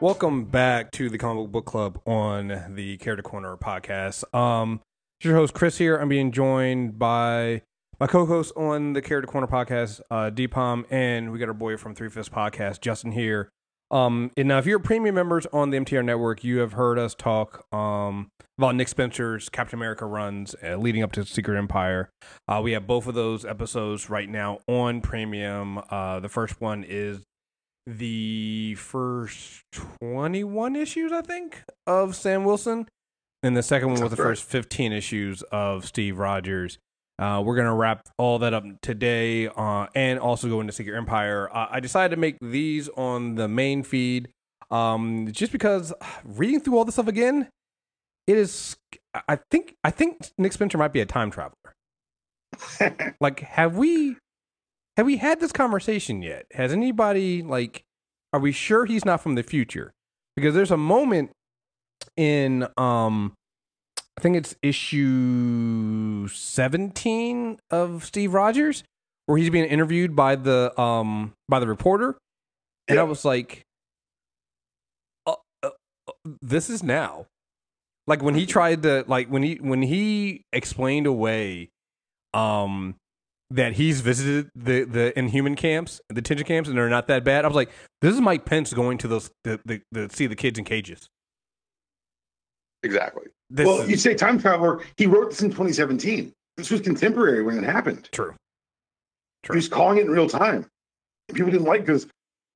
Welcome back to the Comic Book Club on the Character Corner podcast. Um, it's your host Chris here. I'm being joined by my co-host on the Character Corner podcast, uh, Deepam, and we got our boy from Three Fifths podcast, Justin here. Um, and now if you're premium members on the MTR network, you have heard us talk um about Nick Spencer's Captain America runs uh, leading up to Secret Empire. Uh, we have both of those episodes right now on premium. Uh, the first one is the first 21 issues, I think, of Sam Wilson. And the second one was the first 15 issues of Steve Rogers. Uh, we're going to wrap all that up today uh, and also go into Secret Empire. Uh, I decided to make these on the main feed um, just because reading through all this stuff again, it is. I think I think Nick Spencer might be a time traveler. like, have we have we had this conversation yet? Has anybody like are we sure he's not from the future? Because there's a moment in um I think it's issue 17 of Steve Rogers where he's being interviewed by the um by the reporter and I was like uh, uh, uh, this is now. Like when he tried to like when he when he explained away um that he's visited the the inhuman camps, the detention camps, and they're not that bad. I was like, this is Mike Pence going to those the the, the see the kids in cages. Exactly. This well, is you say time traveler. He wrote this in 2017. This was contemporary when it happened. true. He True. was calling it in real time. People didn't like because,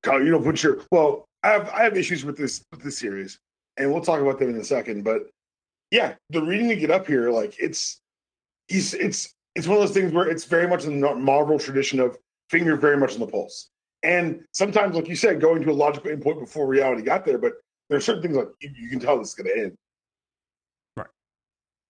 you know, put your. Well, I have I have issues with this with this series, and we'll talk about them in a second. But yeah, the reading to get up here, like it's he's it's it's one of those things where it's very much in the Marvel tradition of finger very much on the pulse. And sometimes, like you said, going to a logical endpoint before reality got there. But there are certain things like you, you can tell this is going to end. Right.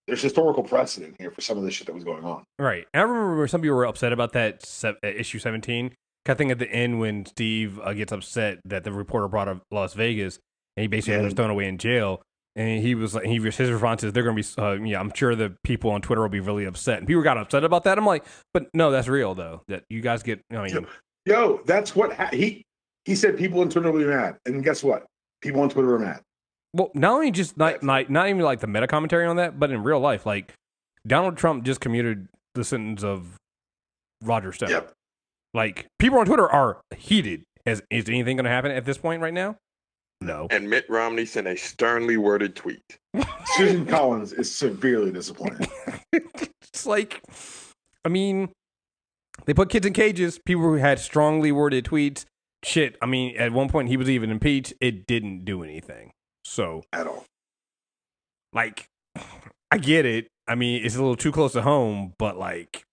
There's historical precedent here for some of this shit that was going on. Right. And I remember some people were upset about that se- uh, issue 17. I think at the end when Steve uh, gets upset that the reporter brought up Las Vegas and he basically had us Mhm. thrown away in jail. And he was like, he, his response is, they're going to be, uh, yeah, I'm sure the people on Twitter will be really upset. And people got upset about that. I'm like, but no, that's real though. That you guys get, I mean, Yo, that's what ha- he he said. People on Twitter will be mad, and guess what? People on Twitter are mad. Well, not only just not, not not even like the meta commentary on that, but in real life, like Donald Trump just commuted the sentence of Roger Stone. Yep. Like people on Twitter are heated. Is is anything going to happen at this point right now? No. And Mitt Romney sent a sternly worded tweet. Susan Collins is severely disappointed. it's like, I mean, they put kids in cages. People who had strongly worded tweets. Shit. I mean, at one point he was even impeached. It didn't do anything. So at all. like I get it. I mean, it's a little too close to home, but like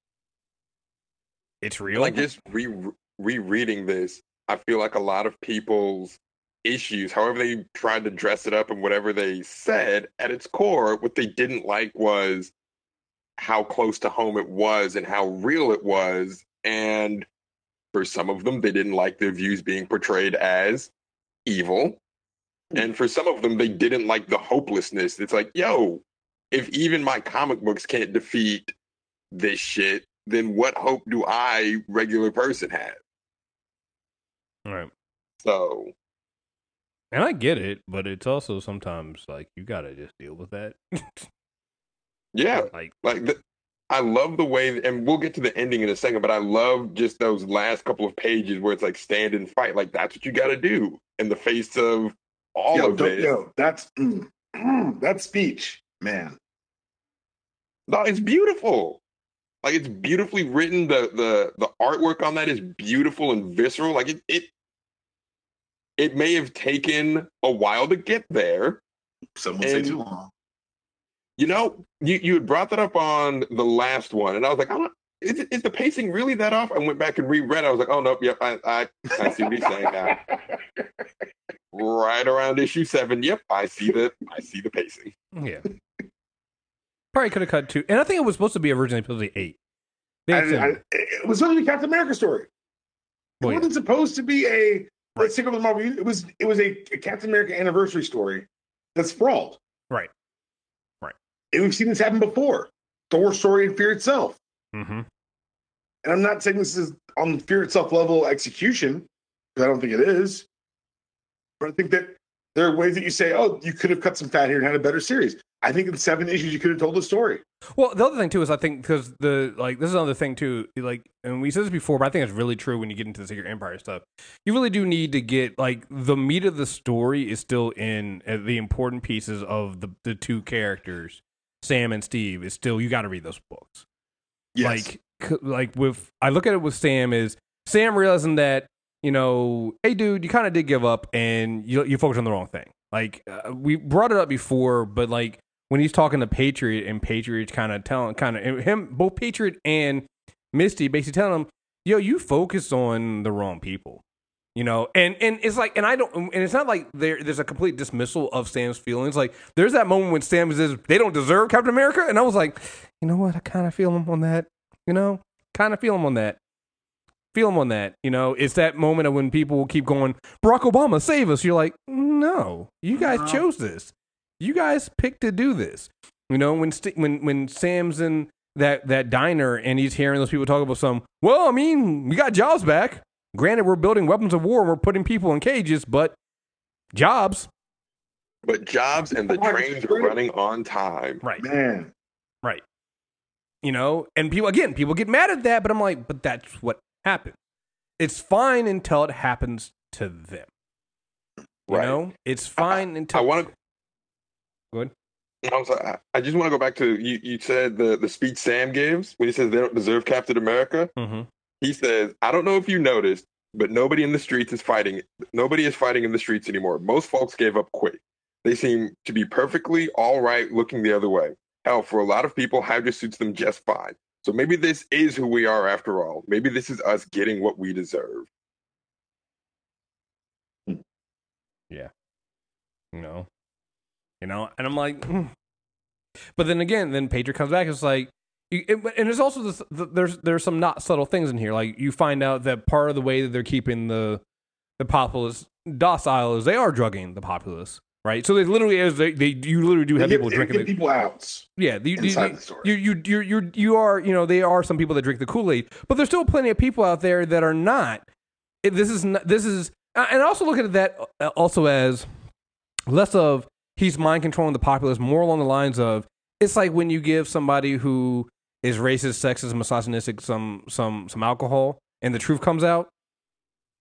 it's real. Like just re rereading this, I feel like a lot of people's issues, however they tried to dress it up and whatever they said, at its core, what they didn't like was how close to home it was and how real it was. And for some of them, they didn't like their views being portrayed as evil. Hmm. And for some of them, they didn't like the hopelessness. It's like, yo, if even my comic books can't defeat this shit, then what hope do I, regular person, have? right. So And I get it, but it's also sometimes like you gotta just deal with that. yeah, like like the, I love the way, and we'll get to the ending in a second. But I love just those last couple of pages where it's like stand and fight. Like that's what you got to do in the face of all Yo, of don't- this. yo, that's mm, mm, that speech, man. No, it's beautiful. Like it's beautifully written. The the the artwork on that is beautiful and visceral. Like it it it may have taken a while to get there. Some would say too long. You know, you you had brought that up on the last one, and I was like, I'm not, is, it- is the pacing really that off? I went back and reread. I was like, oh no, yep, I I, I see what he's saying now. Right around issue seven, yep, I see the I see the pacing. yeah. Probably could have cut two, and I think it was supposed to be originally supposed to be eight. I- I- it was supposed to be Captain America story. It Well, wasn't supposed to be a Right. let's take over the Marvel. It was it was a, a Captain America anniversary story that's sprawled. Right. Right. And we've seen this happen before. Thor story and Fear itself. Mm-hmm. And I'm not saying this is on Fear itself level execution, because I don't think it is. But I think that There are ways that you say, "Oh, you could have cut some fat here and had a better series." I think in seven issues you could have told the story. Well, the other thing too is I think because the like this is another thing too. Like, and we said this before, but I think it's really true when you get into the Secret Empire stuff. You really do need to get like the meat of the story is still in uh, the important pieces of the the two characters, Sam and Steve. Is still you got to read those books. Yes. Like, c- like with I look at it with Sam is Sam realizing that you know, hey dude, you kind of did give up and you you focused on the wrong thing. Like uh, we brought it up before, but like when he's talking to Patriot and Patriot kind of telling kind of him both Patriot and Misty basically telling him, "Yo, you focus on the wrong people." You know, and and it's like, and I don't, and it's not like there there's a complete dismissal of Sam's feelings. Like there's that moment when Sam says they don't deserve Captain America, and I was like, you know what, I kind of feel him on that. You know, kind of feel him on that. Feel him on that. You know, it's that moment of when people keep going, Barack Obama, save us. You're like, no, you guys No. chose this. You guys picked to do this. You know, when St- when when Sam's in that that diner and he's hearing those people talk about some. Well, I mean, we got jobs back. Granted, we're building weapons of war and we're putting people in cages, but jobs, But jobs and the trains are running on time. right? Man, Right. You know, and people again, people get mad at that, but I'm like, but that's what happened. It's fine until it happens to them. You Right. know, it's fine until I want to. Go ahead. I'm sorry, I- I just want to go back to you. You said the the speech Sam gives when he says they don't deserve Captain America. Mhm. He says, "I don't know if you noticed, but nobody in the streets is fighting. Nobody is fighting in the streets anymore. Most folks gave up quick. They seem to be perfectly all right looking the other way. Hell, for a lot of people, Hydra suits them just fine. So maybe this is who we are after all. Maybe this is us getting what we deserve." Yeah. know, you know, and I'm like, mm. but then again, then Patriot comes back. It's like, and there's also this, the, there's there's some not subtle things in here. Like you find out that part of the way that they're keeping the the populace docile is they are drugging the populace, right? So they literally as they, they you literally do have give, people drinking. the- people out. yeah, the, the, inside the- the story. you you you you you are you know they are some people that drink the Kool Aid, but there's still plenty of people out there that are not. This is not, this is and I also look at that uh, also as less of he's mind controlling the populace, more along the lines of it's like when you give somebody who is racist, sexist, misogynistic some some some alcohol, and the truth comes out.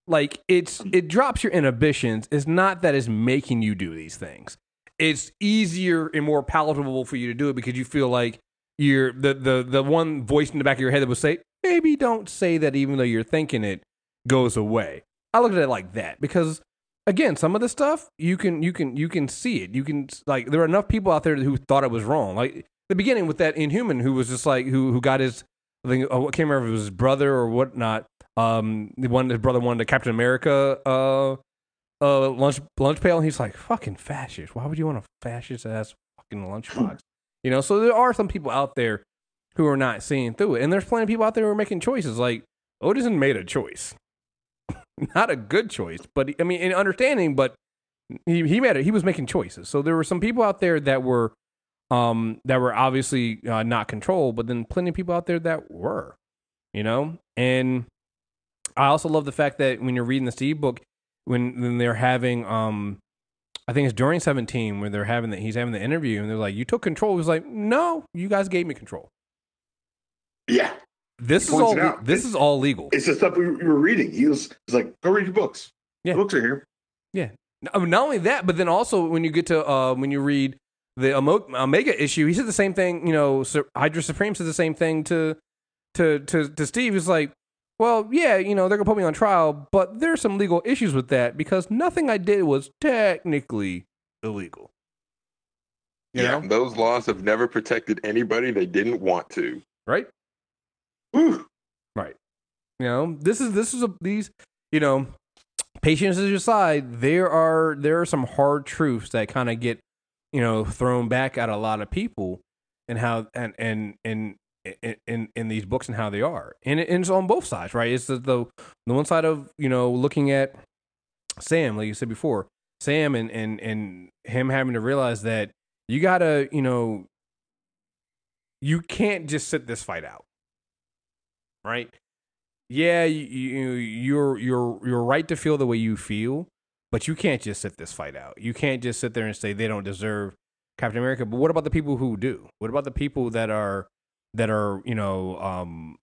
Like it's it drops your inhibitions. It's not that it's making you do these things it's easier and more palatable for you to do it because you feel like you're the the the one voice in the back of your head that would say maybe don't say that even though you're thinking it goes away. I look at it like that because again, some of the stuff you can you can you can see it. You can like there are enough people out there who thought it was wrong. Like the beginning with that Inhuman who was just like who who got his I think oh, I can't remember if it was his brother or whatnot. Um, the one his brother wanted a Captain America uh uh lunch lunch pail and he's like fucking fascist why would you want a fascist ass fucking lunchbox you know so there are some people out there who are not seeing through it and there's plenty of people out there who are making choices like Odinson made a choice not a good choice but i mean in understanding but he, he made it he was making choices so there were some people out there that were um that were obviously uh, not controlled but then plenty of people out there that were you know and i also love the fact that when you're reading steve book when when they're having um I think it's during 17 where they're having that he's having the interview and they're like, You took control. He was like, No, you guys gave me control. yeah, This is all this is all legal. it's the stuff we, we were reading. He was, he's like, "Go read your books. Yeah. The books are here." Not not only that, but then also when you get to uh when you read the Omega issue, he said the same thing, you know, Hydra Supreme said the same thing to to to to Steve. He's like, Well, yeah, you know, they're gonna put me on trial, but there's some legal issues with that because nothing I did was technically illegal. You yeah, know? those laws have never protected anybody they didn't want to. Right? Whew. You know, this is this is a these you know, patience is your side. There are there are some hard truths that kind of get you know thrown back at a lot of people, and how and and and. In, in in these books and how they are and, and it's on both sides right it's the, the the one side of you know looking at sam like you said before sam and and and him having to realize that you gotta you know you can't just sit this fight out right yeah, you, you you're you're you're right to feel the way you feel, But you can't just sit this fight out. You can't just sit there and say they don't deserve Captain America. But what about the people who do? What about the people that are that are you know um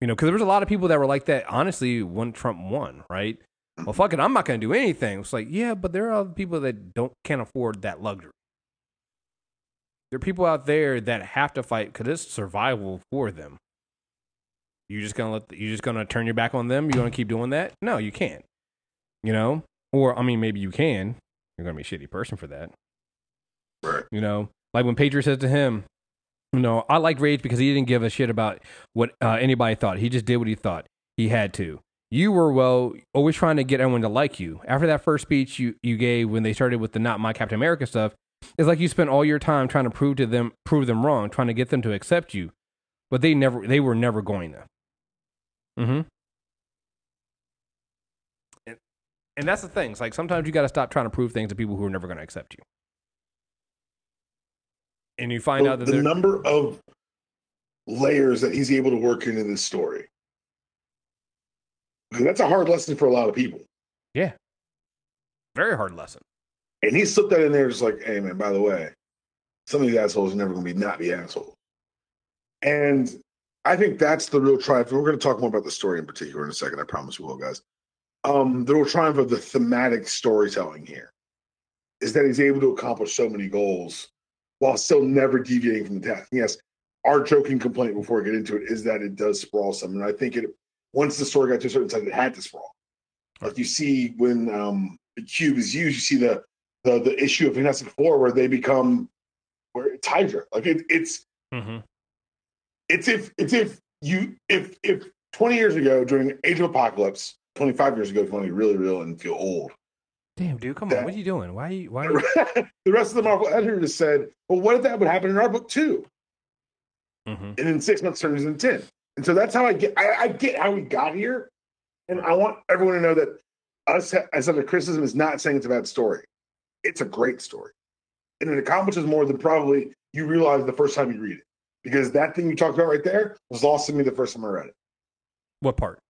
you know because there was a lot of people that were like that honestly when Trump won, right? Well, fuck it, I'm not going to do anything. It's like yeah, but there are other people that don't can't afford that luxury. There are people out there that have to fight because it's survival for them. You just gonna let the, you just gonna turn your back on them? You gonna keep doing that? No, you can't. You know, or I mean, maybe you can. You're gonna be a shitty person for that. Right. You know, like when Patriot says to him, "You know, I like Rage because he didn't give a shit about what uh, anybody thought. He just did what he thought he had to." You were well always trying to get everyone to like you. After that first speech you, you gave when they started with the not my Captain America stuff, it's like you spent all your time trying to prove to them prove them wrong, trying to get them to accept you, but they never they were never going to. Mm-hmm. And, and that's the thing. It's like sometimes you got to stop trying to prove things to people who are never going to accept you. And you find the, out that the they're number of layers that he's able to work into this story. That's a hard lesson for a lot of people. yeah, very hard lesson. And he slipped that in there just like, hey man, by the way, some of these assholes are never gonna be not be assholes. And I think that's the real triumph. We're gonna talk more about the story in particular in a second, I promise we will, guys. Um, the real triumph of the thematic storytelling here is that he's able to accomplish so many goals while still never deviating from the task. Yes, our joking complaint before we get into it is that it does sprawl some. And I think it once the story got to a certain size, it had to sprawl. Like you see when um, the cube is used, you see the the the issue of Fantastic Four where they become where it's Hydra. Like it, it's Mm-hmm. It's if it's if you if if 20 years ago during Age of Apocalypse, 25 years ago, if you want to be really real and feel old, Damn, dude, come That- on. What are you doing? Why? Are you, why? Are you... the rest of the Marvel editors said, "Well, what if that would happen in our book too?" mm-hmm. And in six months, turns into ten. And so that's how I get. I, I get how we got here, and I want everyone to know that us as a criticism is not saying it's a bad story. It's a great story, and it accomplishes more than probably you realize the first time you read it. Because that thing you talked about right there was lost to me the first time I read it. What part?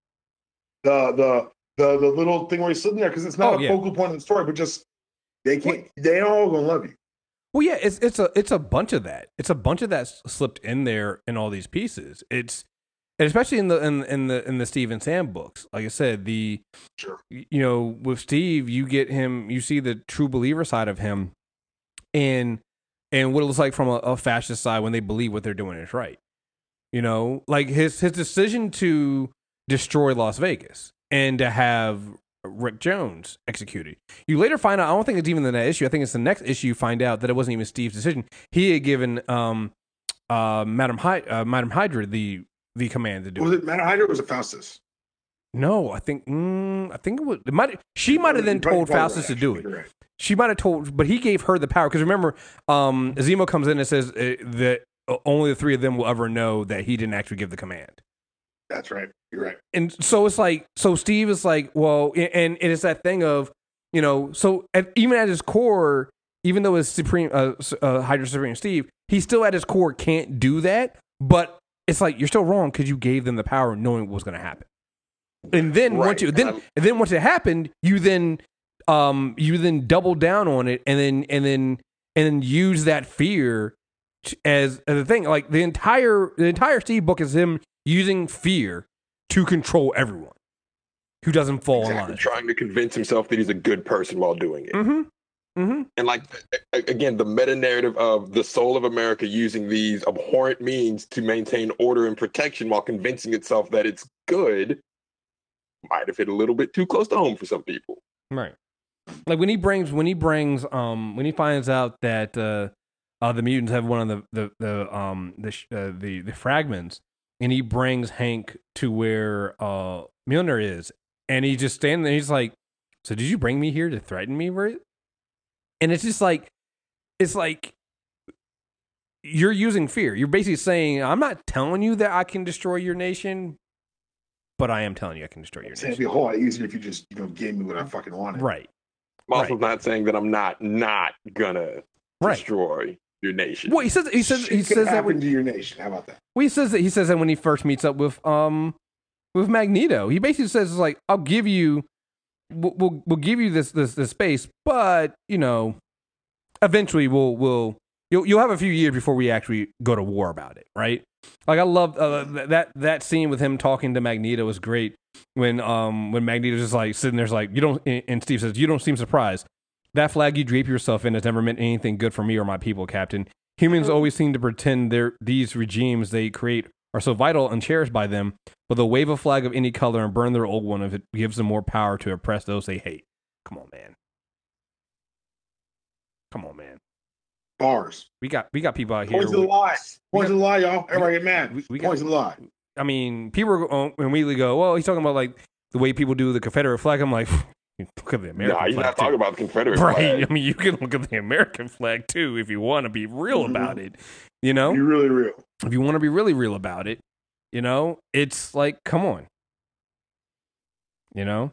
The the the the little thing where he's sitting there because it's not Oh, a yeah. focal point of the story, but just they can't. They all gonna love you. Well, yeah, it's it's a it's a bunch of that. It's a bunch of that slipped in there in all these pieces. It's and especially in the in, in the in the Steve and Sam books. Like I said, the Sure. you know with Steve, you get him, you see the true believer side of him, and and what it looks like from a, a fascist side when they believe what they're doing is right. You know, like his his decision to destroy Las Vegas and to have Rick Jones executed. You later find out. I don't think it's even the next issue. I think it's the next issue. You find out that it wasn't even Steve's decision. He had given um uh Madam Hy- uh, Madam Hydra the the command to do it. Was it. it Madam Hydra was it Faustus? No, I think mm, I think it was. It might she might have then told Faustus right, to do it. Right. She might have told, but he gave her the power because remember, um, Zemo comes in and says uh, that only the three of them will ever know that he didn't actually give the command. That's right. You're right. and so it's like so steve is like well and and it's that thing of you know so at, even at his core even though it's supreme uh, uh hydra supreme steve he still at his core can't do that but it's like you're still wrong because you gave them the power knowing what was going to happen and then Right, once you then and then once it happened you then um you then double down on it and then and then and then use that fear as, as a thing like the entire the entire steve book is him using fear to control everyone who doesn't fall in line. trying to convince himself that he's a good person while doing it. Mm-hmm. Mm-hmm. And like again, the meta narrative of the soul of America using these abhorrent means to maintain order and protection while convincing itself that it's good might have hit a little bit too close to home for some people. Right. Like when he brings when he brings um when he finds out that uh, uh the mutants have one of the the the um the sh- uh, the the fragments and he brings Hank to where uh Milner is and he just standing there he's like so did you bring me here to threaten me with it? And it's just like it's like you're using fear. You're basically saying I'm not telling you that I can destroy your nation but I am telling you I can destroy your nation. It'd be a whole lot easier if you just you know gave me what I fucking wanted. Right. I'm also Right. not saying that I'm not not gonna Right. destroy your nation. Well, he says he says Shit he says that happen when to your nation. How about that? well, he says that he says that when he first meets up with um with Magneto, he basically says it's like I'll give you we'll, we'll we'll give you this this this space, but you know, eventually we'll we'll you'll you'll have a few years before we actually go to war about it, right? Like I love uh, that that scene with him talking to Magneto was great when um when Magneto's just like sitting there's like you don't and Steve says you don't seem surprised. That flag you drape yourself in has never meant anything good for me or my people, Captain. Humans always seem to pretend they're these regimes they create are so vital and cherished by them, but they'll wave a flag of any color and burn their old one if it gives them more power to oppress those they hate. Come on, man. Come on, man. Bars. We got we got people out here. Points of the lie. Points of the lie, y'all. Everybody get mad. we- we got- Points of the lie. I mean, people immediately go, "Well, he's talking about like the way people do the Confederate flag." I'm like, look at the American nah, flag. not too. talking about the Confederate right. flag. I mean, you can look at the American flag too if you want to be real Mhm. about it. You know, Be really real. if you want to be really real about it, you know, it's like, come on, you know,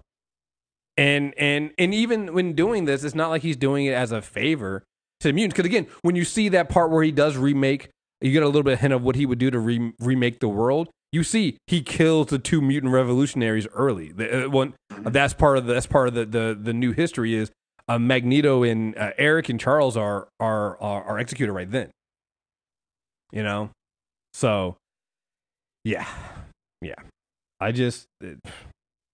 and and and even when doing this, it's not like he's doing it as a favor to the mutants. Because again, when you see that part where he does remake, you get a little bit of hint of what he would do to re- remake the world. You see, he kills the two mutant revolutionaries early. The, uh, one, that's part of the, that's part of the the, the new history is uh, Magneto and uh, Erik and Charles are, are are are executed right then. You know, so yeah, yeah. I just it,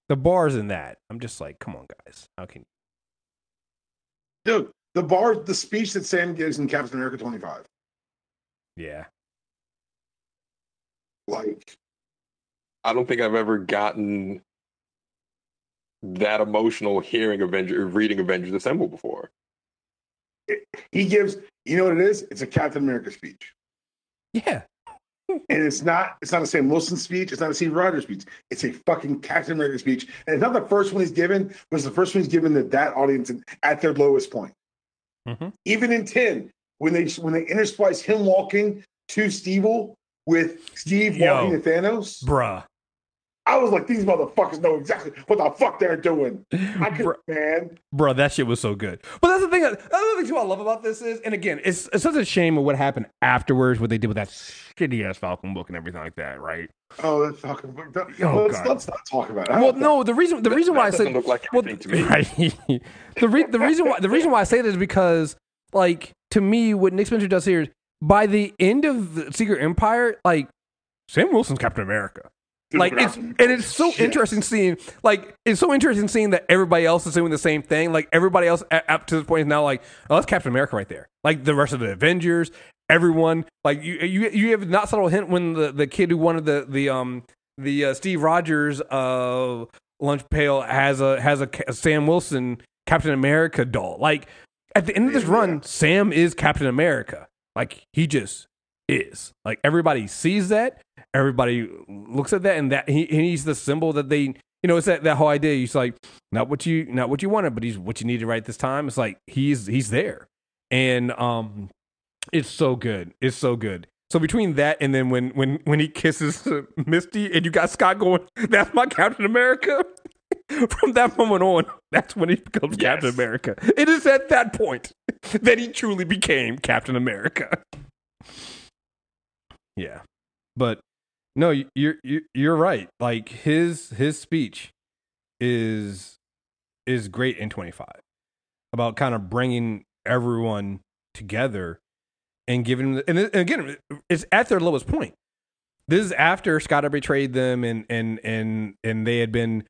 the bars in that. I'm just like, come on, guys. How can Dude, the bar, the speech that Sam gives in Captain America 25. yeah, Like, I don't think I've ever gotten that emotional hearing Avenger reading Avengers Assemble before. he gives, you know what it is? It's a Captain America speech. yeah, And it's not it's not a Sam Wilson speech, it's not a Steve Rogers speech. It's a fucking Captain America speech. And it's not the first one he's given, but it's the first one he's given to that audience at their lowest point. Mhm. Even in 10, when they when they intersplice him walking to Steve with Steve Yo. walking to Thanos, bruh. I was like, these motherfuckers know exactly what the fuck they're doing. I could, Bruh. man. Bro, that shit was so good. But that's the thing. The thing too. I love about this is, and again, it's it's such a shame of what happened afterwards, what they did with that shitty ass Falcon book and everything like that, right? Oh, that's fucking. Oh, let's, God. let's not talk about it. I Well, no, the reason the reason why I said look like well, to me. right. the re- the reason why the reason why I say that is because like to me, what Nick Spencer does here is by the end of the Secret Empire, like Sam Wilson's Captain America. Like it's and it's so Shit. interesting seeing like it's so interesting seeing that everybody else is doing the same thing. Like everybody else a- up to this point is now like oh that's captain america right there. Like the rest of the avengers everyone like you you you have not subtle hint when the the kid who wanted the the um the uh, steve rogers uh lunch pail has a has a, a sam wilson captain america doll. Like at the end of this Yeah. run sam is captain america. Like he just is. Like everybody sees that everybody looks at that and that he, and he's the symbol that they you know it's that, that whole idea. He's like not what you not what you wanted but he's what you needed right this time. It's like he's he's there. And um it's so good. It's so good. So between that and then when when when he kisses misty and you got scott going that's my captain america. From that moment on that's when he becomes Yes. captain america. It is at that point that he truly became captain america. Yeah. But no, you- you're you- you're right. Like his his speech is is great in 25 about kind of bringing everyone together and giving them, and, and again it's at their lowest point. This is after Scott had betrayed them and and and and they had been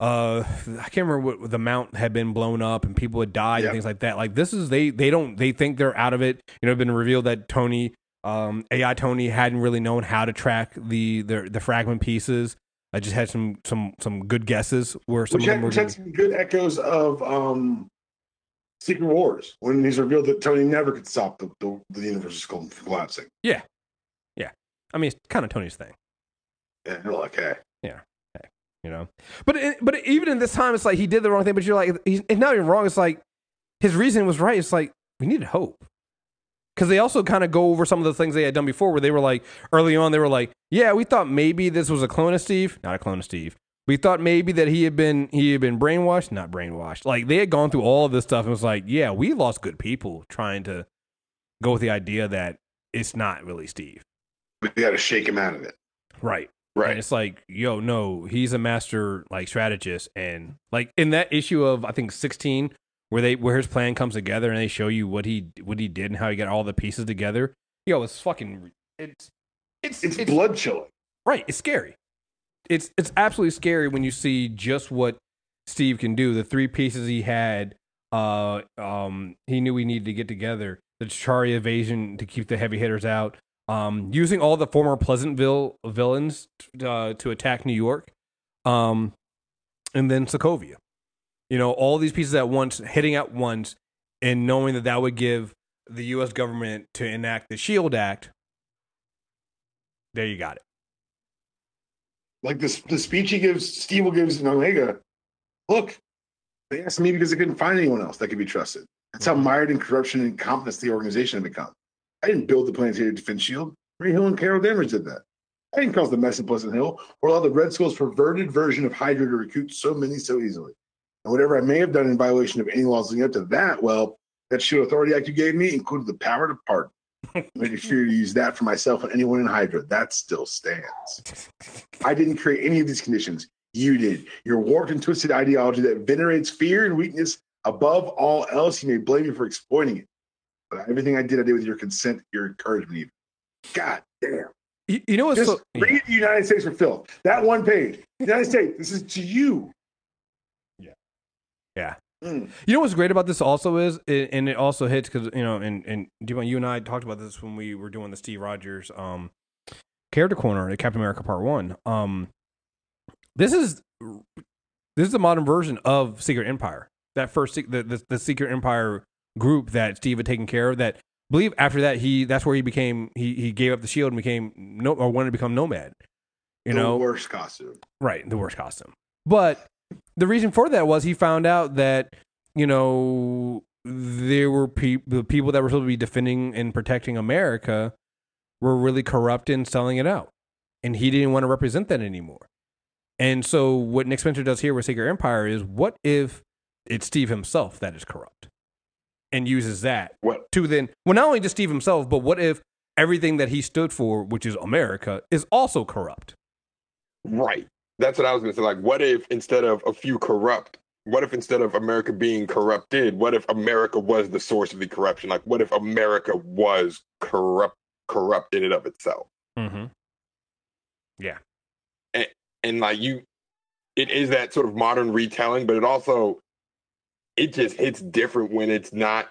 uh I can't remember what the mount had been blown up and people had died Yeah. and things like that. Like this is they they don't they think they're out of it. You know, it's been revealed that Tony um AI Tony hadn't really known how to track the the, the fragment pieces. I just had some some some good guesses where some which of them had, were had some good echoes of um, Secret Wars when he's revealed that Tony never could stop the, the, the universe from collapsing. Yeah, yeah. I mean, it's kind of Tony's thing. Yeah, you're like, hey, you know. But it, but even in this time, it's like he did the wrong thing. But you're like, he's it's not even wrong. It's like his reasoning was right. It's like we needed hope because they also kind of go over some of the things they had done before, where they were like early on, they were like, yeah, we thought maybe this was a clone of Steve, not a clone of Steve. We thought maybe that he had been he had been brainwashed, not brainwashed. Like they had gone through all of this stuff and was like, yeah, we lost good people trying to go with the idea that it's not really Steve. we got to shake him out of it. Right. And Right. it's like, yo, no, he's a master like strategist, and like in that issue of I think sixteen, where they where his plan comes together and they show you what he what he did and how he got all the pieces together. Yo, it's fucking it's it's It's, blood chilling. right. It's scary. It's it's absolutely scary when you see just what Steve can do. The three pieces he had, uh, um, he knew we needed to get together. The Chitauri invasion to keep the heavy hitters out. Um, using all the former Pleasant Hill villains uh, to attack New York, um, and then Sokovia. You know, all these pieces at once, hitting at once, and knowing that that would give the U.S. government to enact the Shield Act. There you got it. Like this, the speech he gives, Steve will gives in Omega. Look, they asked me because they couldn't find anyone else that could be trusted. That's how mm-hmm. mired in corruption and incompetence the organization had become. I didn't build the planetary defense shield. Maria Hill and Carol Danvers did that. I didn't cause the mess in Pleasant Hill or allow the Red Skull's perverted version of Hydra to recruit so many so easily. And whatever I may have done in violation of any laws leading up to that, well, that Shield Authority Act you gave me included the power to pardon. Made sure to use that for myself and anyone in Hydra. That still stands. I didn't create any of these conditions. You did. Your warped and twisted ideology that venerates fear and weakness above all else, you may blame me for exploiting it. But everything I did, I did with your consent, your encouragement. Even. God damn. You, you know what's Just so, read the United States for Phil. That one page. United States, this is to you. Yeah. Mm. You know what's great about this also is, and it also hits because you know, and and Devon, you and I talked about this when we were doing the Steve Rogers um character corner at Captain America Part One. Um, this is this is the modern version of Secret Empire. That first the the, the Secret Empire group that Steve had taken care of. That I believe after that he that's where he became he he gave up the shield and became no or wanted to become nomad. You the know, worst costume. Right, the worst costume. But the reason for that was he found out that you know there were pe- the people that were supposed to be defending and protecting America were really corrupt and selling it out, and he didn't want to represent that anymore. And so, what Nick Spencer does here with Secret Empire is, what if it's Steve himself that is corrupt, and uses that What? to then, well, not only just Steve himself, but what if everything that he stood for, which is America, is also corrupt? Right. That's what I was going to say. Like, what if instead of a few corrupt, what if instead of America being corrupted, what if America was the source of the corruption? Like, what if America was corrupt, corrupt in and of itself? Mm-hmm. And like you, it is that sort of modern retelling, but it also, it just hits different when it's not.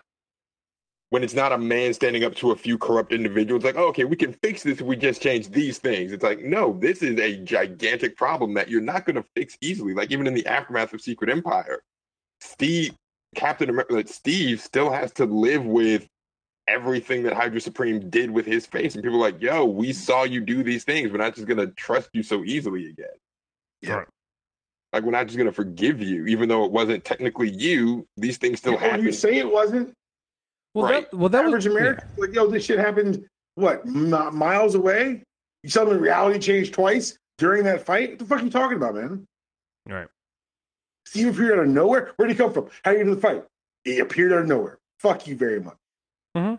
When it's not a man standing up to a few corrupt individuals, like, oh, okay, we can fix this if we just change these things. It's like, no, this is a gigantic problem that you're not going to fix easily. Like, even in the aftermath of Secret Empire, Steve, Captain America, like, Steve still has to live with everything that Hydra Supreme did with his face. And people are like, yo, we mm-hmm. saw you do these things. We're not just going to trust you so easily again. Yeah. Right. Like, we're not just going to forgive you, even though it wasn't technically you. These things still When happen. you say it wasn't, Well, Right. that, well, that average was American, like, yo, this shit happened, what, m- miles away? You tell me reality changed twice during that fight? What the fuck are you talking about, man? Yeah. Right. Steve appeared out of nowhere? Where'd he come from? How did you get to the fight? He appeared out of nowhere. Fuck you very much. Hmm.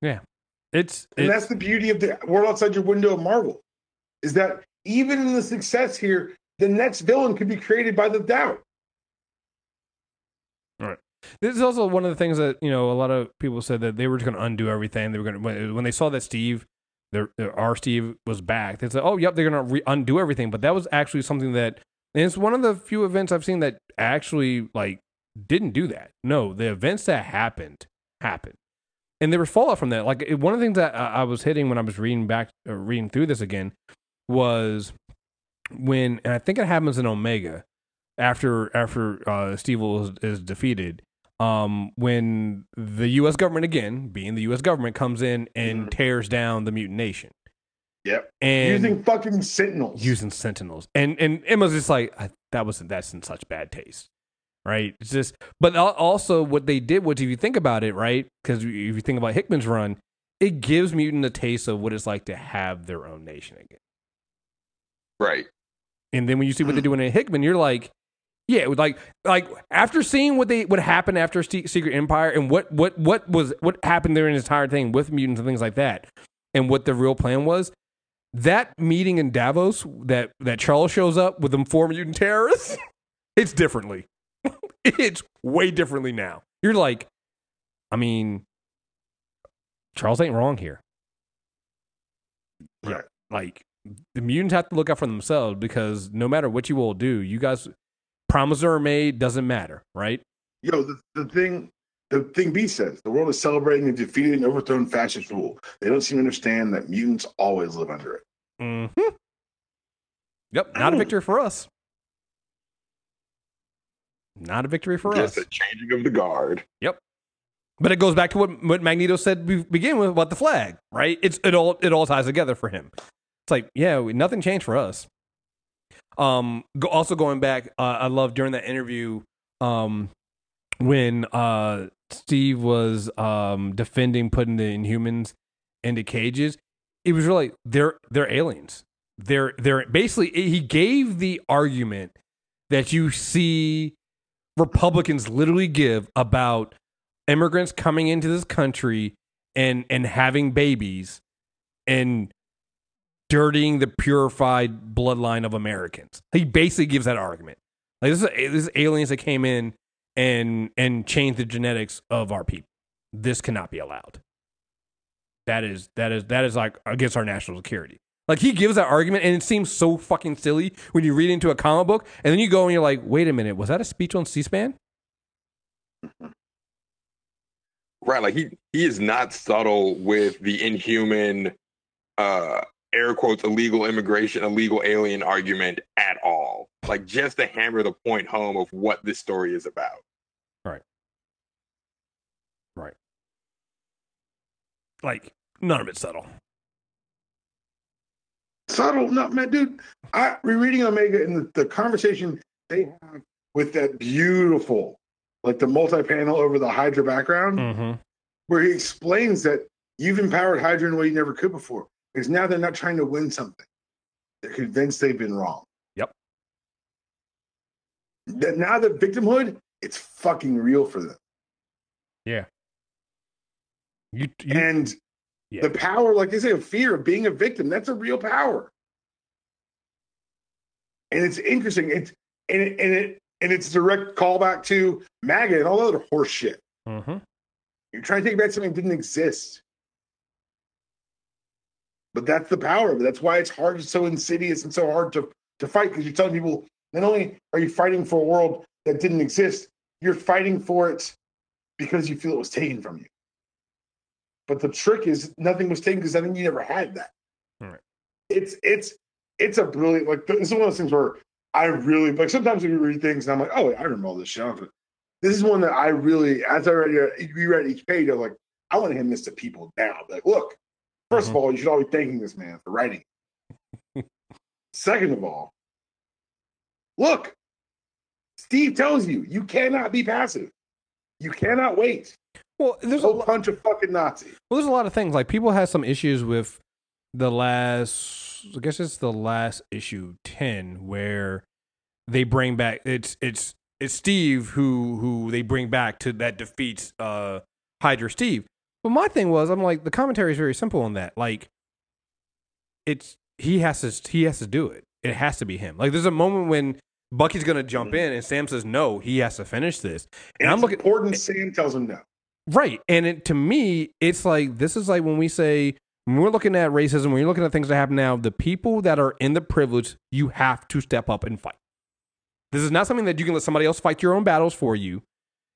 Yeah. It's And it- that's the beauty of the world outside your window of Marvel, is that even in the success here, the next villain could be created by the doubt. This is also one of the things that you know a lot of people said that they were just going to undo everything. They were going to when, they saw that Steve, their, their our Steve was back. They said, "Oh, yep, they're going to re- undo everything." But that was actually something that, and it's one of the few events I've seen that actually like didn't do that. No, the events that happened happened, and there was fallout from that. Like it- one of the things that I, I was hitting when I was reading back, uh, reading through this again, was when, and I think it happens in Omega after after uh, Steve is, is defeated um, when the U.S. government again, being the U.S. government, comes in and Mhm. tears down the mutant nation Yep. and Using fucking sentinels. using sentinels, and and Emma's just like I, that wasn't that's in such bad taste, right? It's just, but also what they did was, if you think about it, right? Because if you think about Hickman's run, it gives mutant a taste of what it's like to have their own nation again. right. And then when you see what they're doing in Hickman, you're like, yeah, it was like like after seeing what they what happened after Secret Empire and what what what was what happened there in this entire thing with mutants and things like that, and what the real plan was. that meeting in Davos that that Charles shows up with them four mutant terrorists, it's differently. it's way differently now. You're like, I mean, Charles ain't wrong here. Right. Like the mutants have to look out for themselves because no matter what you all do, you guys promises are made doesn't matter, right? Yo, the, the thing the thing B says, the world is celebrating a defeated and overthrown fascist rule. They don't seem to understand that mutants always live under it. Mm-hmm. Yep, not a victory for us. Not a victory for Just us. a changing of the guard. Yep. But it goes back to what what Magneto said we begin with about the flag, right? It's it all it all ties together for him. It's like yeah, we, nothing changed for us. Um, go, also going back, uh, I love during that interview, um, when uh Steve was um defending putting the Inhumans into cages. It was really they're they're aliens. They're they're basically he gave the argument that you see Republicans literally give about immigrants coming into this country and and having babies and dirtying the purified bloodline of Americans. He basically gives that argument. Like this is, this is aliens that came in and and changed the genetics of our people. This cannot be allowed. That is that is that is like against our national security. Like he gives that argument and it seems so fucking silly when you read into a comic book and then you go and you're like, wait a minute, was that a speech on C-SPAN? Right, like he he is not subtle with the inhuman uh air quotes illegal immigration, illegal alien argument at all. Like just to hammer the point home of what this story is about. Right. Right. Like none of it's subtle. Subtle, no, man, dude. I rereading Omega and the, the conversation they have with that beautiful, like the multi-panel over the Hydra background, Mm-hmm. where he explains that you've empowered Hydra in a way you never could before. Because now they're not trying to win something; they're convinced they've been wrong. Yep. That now the victimhood, it's fucking real for them, Yeah. You, you and Yeah. the power, like they say, of fear of being a victim—that's a real power. and it's interesting. It's and it, and it and it's a direct callback to MAGA and all the other horse shit. mm-hmm. You're trying to take back something that didn't exist. But that's the power of it. That's why it's hard, it's so insidious and so hard to, to fight because you're telling people not only are you fighting for a world that didn't exist, you're fighting for it because you feel it was taken from you. But the trick is nothing was taken because I think you never had that. Right. It's it's it's a brilliant like this is one of those things where I really like sometimes we read things and I'm like, oh I remember all this shit. But this is one that I really as I read it, read each page, I was like, I want to hand this to people now. Like, look, 1st of all, you should all be thanking this man for writing. Second of all, look, Steve tells you you cannot be passive. You cannot wait. Well, there's a Go lo- punch a fucking Nazi. well, there's a lot of things like people have some issues with the last. I guess it's the last issue ten where they bring back it's it's it's Steve who who they bring back to that defeats uh Hydra Steve. But my thing was I'm like the commentary is very simple on that. Like it's he has to he has to do it. It has to be him. Like there's a moment when Bucky's gonna jump mm-hmm. in and Sam says no, he has to finish this. And, And I'm it's looking important Sam tells him no. Right. And it, to me, it's like this is like when we say when we're looking at racism, when you're looking at things that happen now, the people that are in the privilege, you have to step up and fight. This is not something that you can let somebody else fight your own battles for you.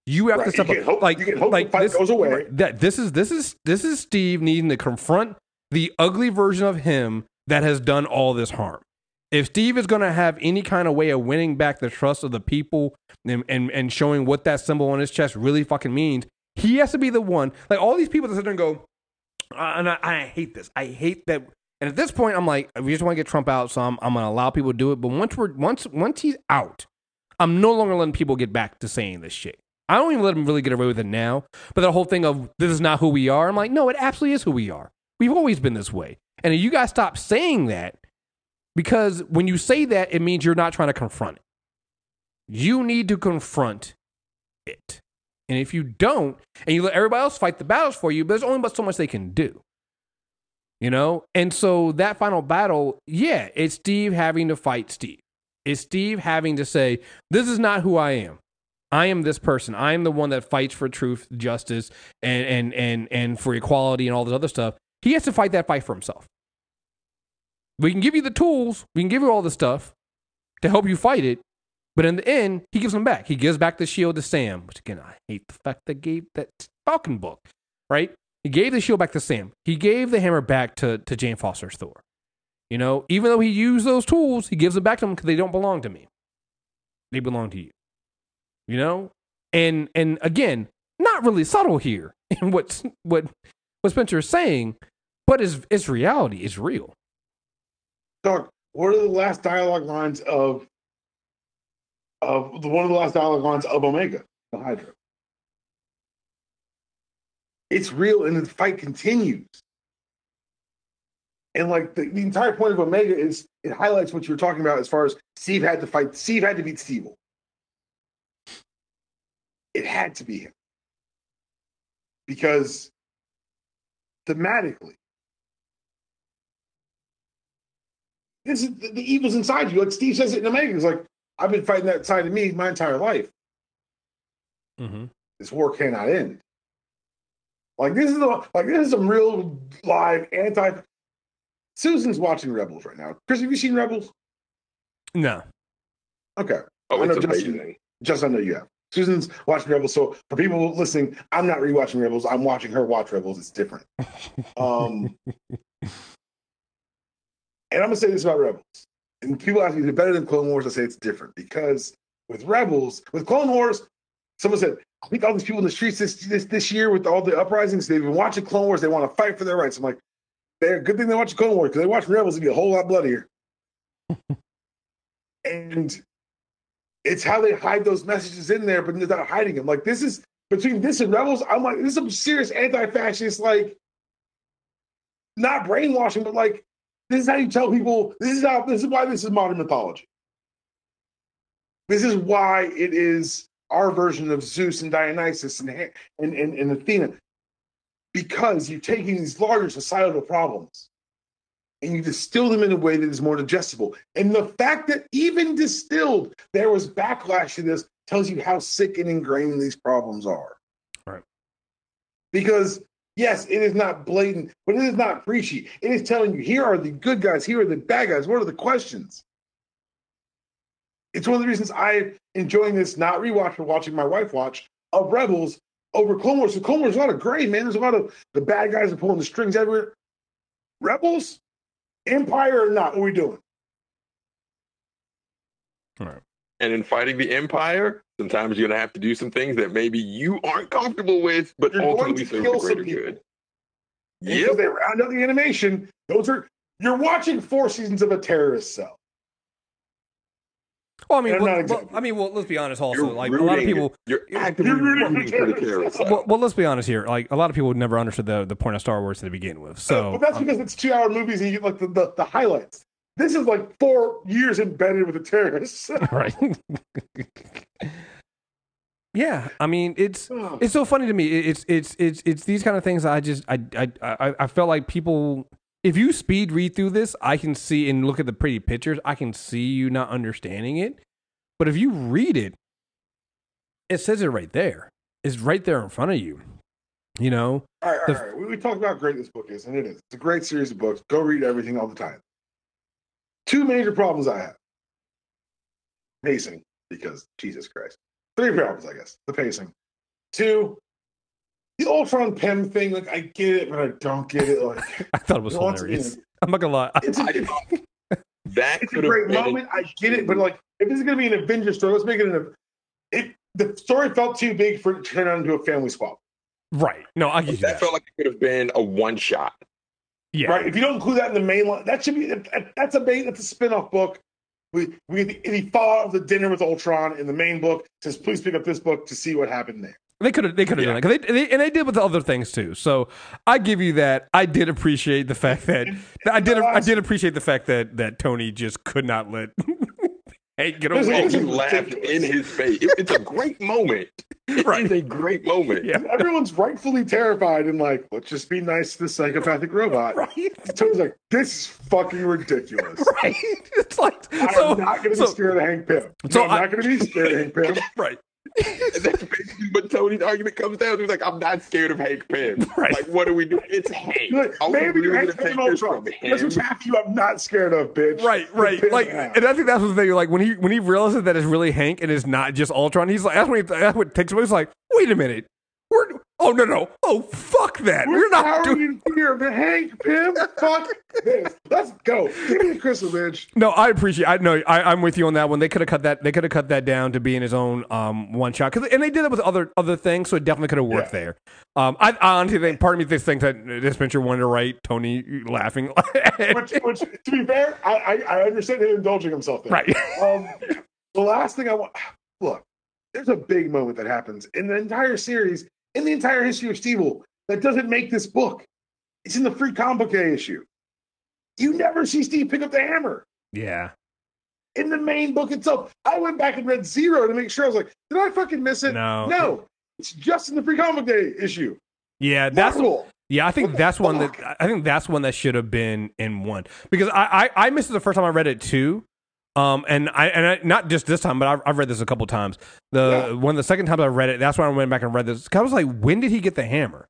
You have Right. to step up. hope- like you can hope the like fight this goes away. That this is this is this is Steve needing to confront the ugly version of him that has done all this harm. If Steve is going to have any kind of way of winning back the trust of the people and, and and showing what that symbol on his chest really fucking means, he has to be the one. Like all these people that sit there and go, uh, and I, I hate this. I hate that. And at this point, I'm like, we just want to get Trump out, so I'm, I'm going to allow people to do it. But once we're once once he's out, I'm no longer letting people get back to saying this shit. I don't even let them really get away with it now. But the whole thing of this is not who we are, I'm like, no, it absolutely is who we are. We've always been this way. And you guys stop saying that, because when you say that, it means you're not trying to confront it. You need to confront it. And if you don't, and you let everybody else fight the battles for you, but there's only but so much they can do. You know? And so that final battle, yeah, it's Steve having to fight Steve. It's Steve having to say, This is not who I am. I am this person. I am the one that fights for truth, justice, and and and and for equality and all this other stuff. He has to fight that fight for himself. We can give you the tools, we can give you all the stuff to help you fight it, but in the end, he gives them back. He gives back the shield to Sam, which again, I hate the fact that gave that Falcon book, right? He gave the shield back to Sam. He gave the hammer back to, to Jane Foster's Thor. You know, even though he used those tools, he gives them back to them because they don't belong to me. They belong to you. You know? And and again, not really subtle here in what what what Spencer is saying, but it's it's reality, it's real. Doc, what are the last dialogue lines of of the one of the last dialogue lines of Omega, the Hydra? It's real and the fight continues. And like the, the entire point of Omega is it highlights what you were talking about as far as Steve had to fight, Steve had to beat Steve. It had to be him. Because thematically, this is the, the evil's inside you. Like Steve says it in Omega. It's like, I've been fighting that side of me my entire life. Mm-hmm. This war cannot end. Like this is a, like this is some real live anti. Susan's watching Rebels right now. Chris, have you seen Rebels? No. Okay. Oh, I know it's Justin- Just I know you have. Susan's watching Rebels. So for people listening, I'm not rewatching Rebels. I'm watching her watch Rebels. It's different. Um, and I'm gonna say this about Rebels. And people ask me, is it better than Clone Wars? I say it's different because with Rebels, with Clone Wars, someone said, I think all these people in the streets this this, this year with all the uprisings, they've been watching Clone Wars. They want to fight for their rights. I'm like, they're good thing they watch Clone Wars because they watch Rebels. It'd be a whole lot bloodier. and it's how they hide those messages in there, but without hiding them. Like this is between this and Rebels. I'm like, this is some serious anti-fascist, like not brainwashing, but like this is how you tell people. This is how. This is why this is modern mythology. This is why it is our version of Zeus and Dionysus and and and, and Athena, because you're taking these larger societal problems and you distill them in a way that is more digestible. And the fact that even distilled, there was backlash to this tells you how sick and ingrained these problems are. Right. Because yes, it is not blatant, but it is not preachy. It is telling you here are the good guys, here are the bad guys. What are the questions? It's one of the reasons I'm enjoying this, not rewatch, but watching my wife watch of Rebels over Clone Wars. So Clone Wars, there's a lot of gray, man. There's a lot of the bad guys are pulling the strings everywhere. Rebels, Empire or not, what are we doing? All right. And in fighting the Empire, sometimes you're gonna have to do some things that maybe you aren't comfortable with, but You're going ultimately to serve kill the some greater people. good. And Because they round out the animation. Those are you're watching four seasons of a terrorist cell. Well, I mean, well, not well. I mean, well, let's be honest. Also, You're like a lot of people. You're actively rooting rooting for the terrorists. Well, well, let's be honest here. Like a lot of people never understood the the point of Star Wars to begin with. So but that's um, because it's two hour movies and you get like the, the, the highlights. This is like four years embedded with the terrorists. right. yeah, I mean, it's it's so funny to me. It's it's it's it's these kind of things. I just I I I, I felt like people. If you speed read through this, I can see and look at the pretty pictures. I can see you not understanding it. But if you read it, it says it right there. It's right there in front of you. You know. all right, all The- right. We, talk about how great this book is, and it is. It's a great series of books. Go read everything all the time. Two major problems I have. Pacing, because Jesus Christ. Three problems, I guess. The pacing. Two, the Ultron Pym thing. Like I get it, but I don't get it. Like I thought it was hilarious. again, I'm not gonna lie. it's a, I That it's a great moment. I get it, but like, if this is going to be an Avengers story, let's make it an. It, the story felt too big for it to turn out into a family swap. right. No, I get that that. felt like it could have been a one shot. yeah. Right? If you don't include that in the main line, that should be that's a main, that's a spin-off book. We we get the, the fallout of the dinner with Ultron in the main book. Says please pick up this book to see what happened there. They could have, they could have Yeah. done that 'Cause they, they, and they did with the other things too. So I give you that. I did appreciate the fact that I did, I did appreciate the fact that that Tony just could not let Hank get away. He laughed in his face. It- it's a great moment. It Right. is a great moment. Yeah. Everyone's rightfully terrified and like, let's just be nice to the psychopathic robot. right, Tony's like, this is fucking ridiculous. right. It's like I'm so. not going to so- be scared of Hank Pym. So No, I'm I- not going to be scared of Hank Pym. right. And that's basically what Tony's argument comes down to. He's like, I'm not scared of Hank Pym. Right. Like, what do we do? It's Hank. Like, Are we maybe really Hank gonna Pym take and this Ultron. from That's what's him? half you I'm not scared of, bitch. Right, right. Like, and I think that's the thing. Like when he when he realizes that it's really Hank and it's not just Ultron, he's like, that's when he, that's what takes him. He's like, wait a minute, we're oh no no oh fuck that, we're, We're not doing. of the Hank Pym. Fuck this. Let's go. Give me the crystal, bitch. No, I appreciate. I know. I, I'm with you on that one. They could have cut that. They could have cut that down to being his own um, one shot. Cause, and they did it with other other things, so it definitely could have worked Yeah. there. Um, I, I honestly think part of me thinks that this Spencer wanted to write Tony laughing. Which, which, to be fair, I, I, I understand him indulging himself there. right. Um, the last thing I want, look, there's a big moment that happens in the entire series, in the entire history of Stevel, that doesn't make this book. It's in the free comic book day issue. You never see Steve pick up the hammer Yeah. in the main book itself. I went back and read Zero to make sure. I was like, did I fucking miss it? No. No. It's just in the free comic book day issue. Yeah. That's Marvel. Yeah, I think that's one that I think that's one that should have been in one because I, I I missed it the first time I read it too. Um, and I and I, not just this time, but I've, I've read this a couple times. The Yeah. one of the second times I read it, that's when I went back and read this. I was like, when did he get the hammer?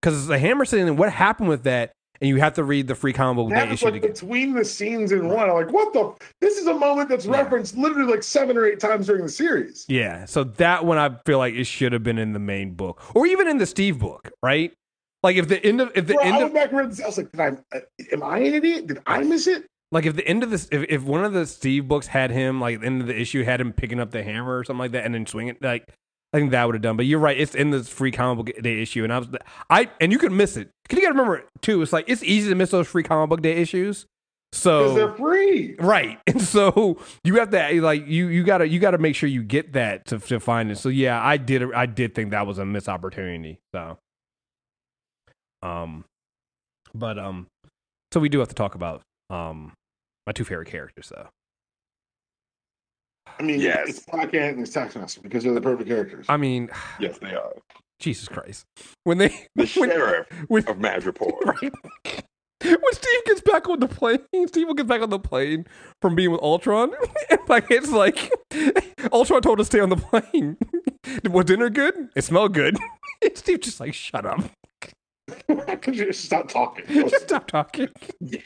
Because the hammer sitting, in, what happened with that? And you have to read the free comic book day issue like get. between the scenes in one. I'm like, what the? This is a moment that's Yeah. referenced literally like seven or eight times during the series. Yeah, so that one I feel like it should have been in the main book, or even in the Steve book, right? Like if the end of if the Bro, end I of went back and read this. I was like, did I, uh, am I an idiot? Did I miss it? Like if the end of this, if, if one of the Steve books had him, like the end of the issue had him picking up the hammer or something like that, and then swinging, like I think that would have done. But you're right, it's in this free comic book day issue, and I was, I and you can miss it. Cause you got to remember too, it's like it's easy to miss those free comic book day issues. So they're free. right, and so you have to like you you gotta you gotta make sure you get that to to find it. So yeah, I did I did think that was a missed opportunity. So, um, but um, so we do have to talk about um my two favorite characters though. I mean, Yes. it's Black Ant and it's Taskmaster because they're the perfect characters. I mean, Yes, they are. Jesus Christ. When they The when, sheriff when, of Madripoor. right. When Steve gets back on the plane, Steve will get back on the plane from being with Ultron. And like it's like Ultron told us to stay on the plane. Was dinner good? It smelled good. And Steve just like shut up. just stop talking. Just stop talking. Yeah.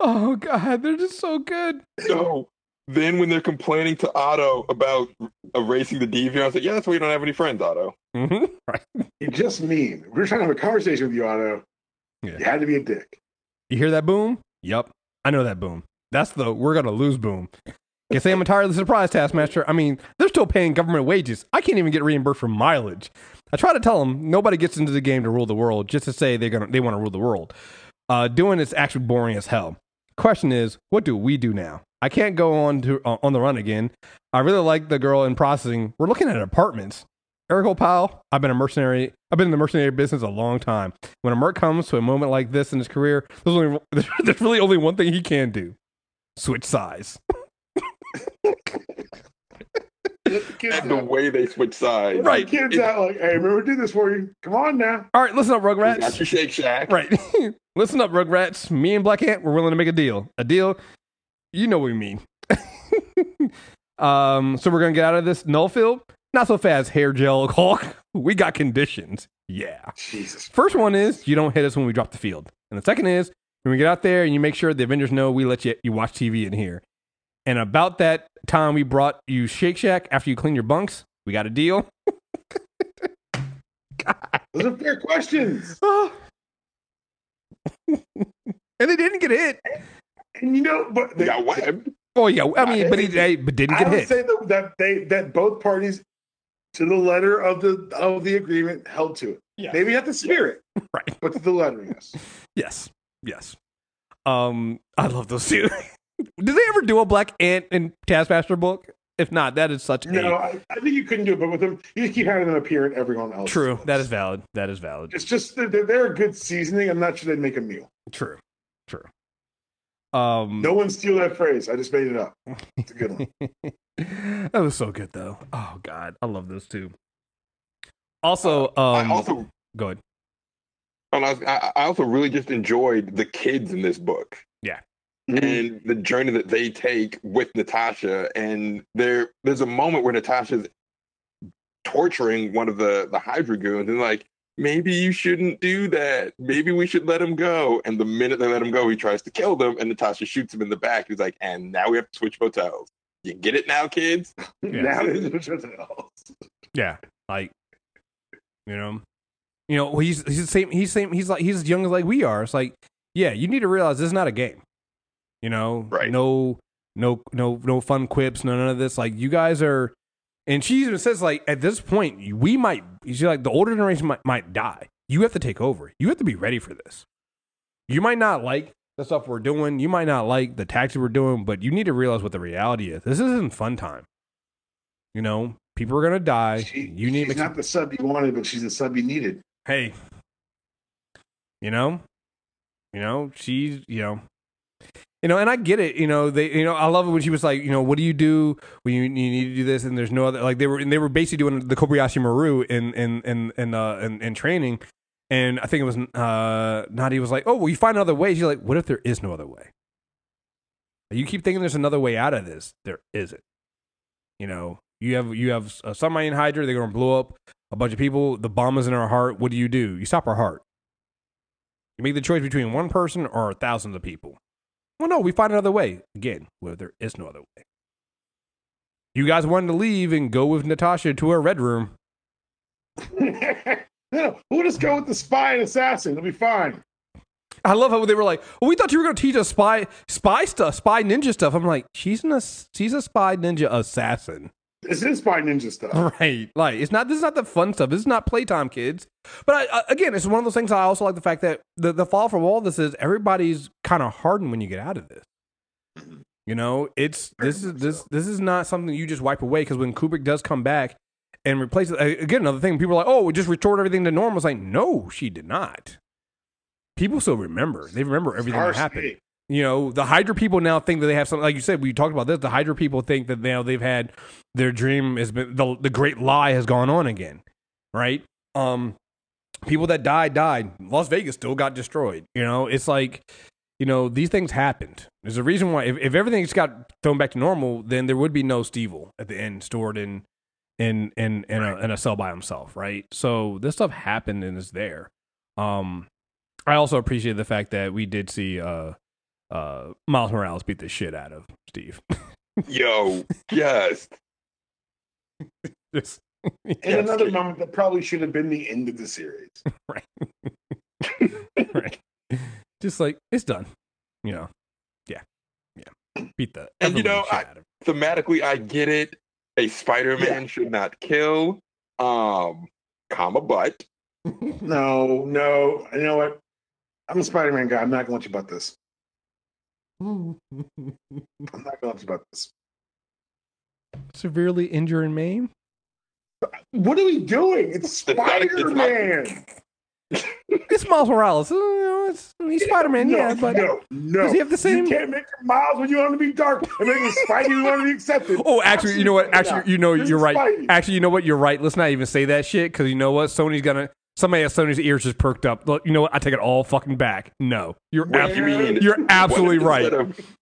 Oh god, they're just so good. No. Then when they're complaining to Otto about erasing the DVR, I was like, yeah, that's why you don't have any friends, Otto. hmm Right. You're just mean. We were trying to have a conversation with you, Otto. Yeah. You had to be a dick. You hear that boom? Yup. I know that boom. That's the we're gonna lose boom. You say I'm entirely surprised, Taskmaster. I mean, they're still paying government wages. I can't even get reimbursed for mileage. I try to tell them nobody gets into the game to rule the world just to say they're gonna they want to rule the world. Uh, doing it's actually boring as hell. Question is, what do we do now? I can't go on to uh, on the run again. I really like the girl in processing. We're looking at apartments. Eric Powell, I've been a mercenary. I've been in the mercenary business a long time. When a merc comes to a moment like this in his career, there's, only, there's really only one thing he can do: switch sides. Let the And the out. way they switch sides. Right. The kids It- out like, hey, remember to do this for you. Come on now. All right, listen up, You got Rugrats. your Shake Shack. Right, listen up, Rugrats. Me and Black Ant, we're willing to make a deal. A deal, you know what we mean. um, so we're gonna get out of this null field. Not so fast, hair gel Hulk. We got conditions. Yeah. Jesus. First one is you don't hit us when we drop the field, and the second is when we get out there and you make sure the Avengers know we let you you watch TV in here. And about that time we brought you Shake Shack after you clean your bunks, we got a deal. Those are fair questions. Oh. and they didn't get hit. And you know, but They got webbed. Oh yeah, I mean, but he they, but didn't get I get would hit. say that, that they that both parties to the letter of the of the agreement held to it. Yeah. Maybe not the spirit, Right. but to the lettering. Yes. Yes. Yes. Um, I love those two. Did they ever do a Black Ant and Taskmaster book? If not, that is such a No, a I, I think you couldn't do it, but with them, you just keep having them appear in everyone else. true. That is valid. That is valid. It's just they're, they're a good seasoning. I'm not sure they'd make a meal. True. True. Um, No one steal that phrase. I just made it up. It's a good one. that was so good though. Oh God, I love those too. Also, um, I also go ahead. and I, was, I I also really just enjoyed the kids in this book. Mhm. and the journey that they take with Natasha. And there, there's a moment where Natasha's torturing one of the the Hydra goons, and like, maybe you shouldn't do that. Maybe we should let him go. And the minute they let him go, he tries to kill them, and Natasha shoots him in the back. He's like, and now we have to switch motels. You get it now, kids? Yeah. Now there's something else. Yeah, like you know, you know, he's he's the same. He's same. He's like he's as young as like we are. It's like, yeah, you need to realize this is not a game. You know, Right. No, no, no, no fun quips. No, none of this. Like you guys are, and she even says like at this point we might. She's like the older generation might might die. You have to take over. You have to be ready for this. You might not like the stuff we're doing. You might not like the tactics we're doing, but you need to realize what the reality is. This isn't fun time. You know, people are gonna die. She, you need she's make not the sub you wanted, but she's the sub you needed. hey, you know, you know, she's, you know, you know, and I get it. You know, they, you know, I love it when she was like, you know, what do you do when you, you need to do this? And there's no other, like they were, and they were basically doing the Kobayashi Maru in, in, in, in, uh, in, in training. And I think it was, uh, Nadi was like, oh, well, you find another way. She's like, what if there is no other way? You keep thinking there's another way out of this. There isn't. You know, you have, you have a submarine hydra. They're to blow up a bunch of people. The bomb is in our heart. What do you do? You stop our heart. You make the choice between one person or thousands of people. Well, no, we find another way. Again, where there is no other way. You guys wanted to leave and go with Natasha to her red room. no, we'll just go with the spy and assassin. It'll be fine. I love how they were like, "Well, we thought you were going to teach us spy, spy stuff, spy ninja stuff." I'm like, "She's an, she's a spy ninja assassin." This is spy ninja stuff. Right. Like it's not this is not the fun stuff. This is not playtime, kids. But I, I, again, it's one of those things. I also like the fact that the the fall from all this is everybody's kind of hardened when you get out of this. You know, it's this is this this is not something you just wipe away because when Kobik does come back and replace it again, another thing people are like, oh, we just restored everything to normal. It's like, no, she did not. People still remember. They remember everything that Harsh happened. You know the hydra people now think that they have something like you said we talked about this the hydra people think that now they've had their dream has been the, the great lie has gone on again right? Um people that died died. Las vegas still got destroyed you know? It's like you know these things happened. There's a reason why if, if everything just got thrown back to normal then there would be no steve at the end stored in in in in a, in a cell by himself right? So this stuff happened and is there. Um i also appreciate the fact that we did see uh uh, Miles Morales beat the shit out of Steve. Yo, yes. Just- In Yes, another Kate. moment that probably should have been the end of the series. right. Right. Just like it's done. You know. Yeah. Yeah. Beat the And, you know, I- Thematically, I get it. A Spider-Man should not kill. Um, comma, but No, no. You know what? I'm a Spider Man guy. I'm not going to let you about this. Him. I'm not going to let about this. Severely injured and maim. What are we doing? It's It's not- it's Spider not- Man. It's Miles Morales. You know, it's, he's Spider Man, no, yeah, but no, no. does he have the same- You can't make miles when you want to be dark and make him Spidey when you want to be accepted. Oh, actually, you know what? Absolutely Actually, you know, This you're right. Spidey. Actually, you know what? You're right. Let's not even say that shit because you know what? Sony's gonna. Somebody at Sony's ears just perked up. Look, You know what? I take it all fucking back. No, you're Where- ab- you mean? you're absolutely right.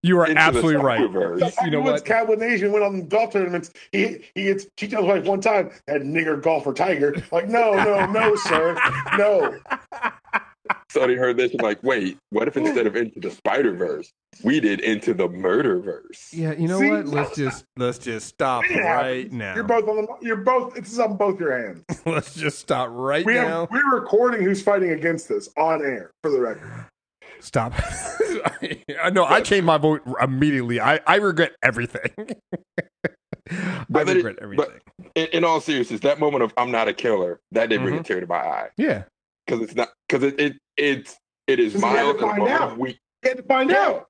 You are absolutely right. You know once what? Cowboy Nation went on golf tournaments. He he gets he tells wife one time that nigger golfer Tiger. Like no no no sir no. Sony heard this and like, wait, what if instead of into the Spider Verse, we did into the Murder Verse? Yeah, you know See? what? Let's just let's just stop It right happens. now. You're both on the you're both it's on both your hands. let's just stop right We now. have we're recording who's fighting against us on air for the record. Stop. I know. I changed my vote immediately. I, I regret everything. I But it- regret but- everything. In, in all seriousness, that moment of "I'm not a killer" that did bring Mhm. a tear to my eye yeah. Because it's not because it, it it's it is Because we had to mild in a find out. of weak. He had to find out,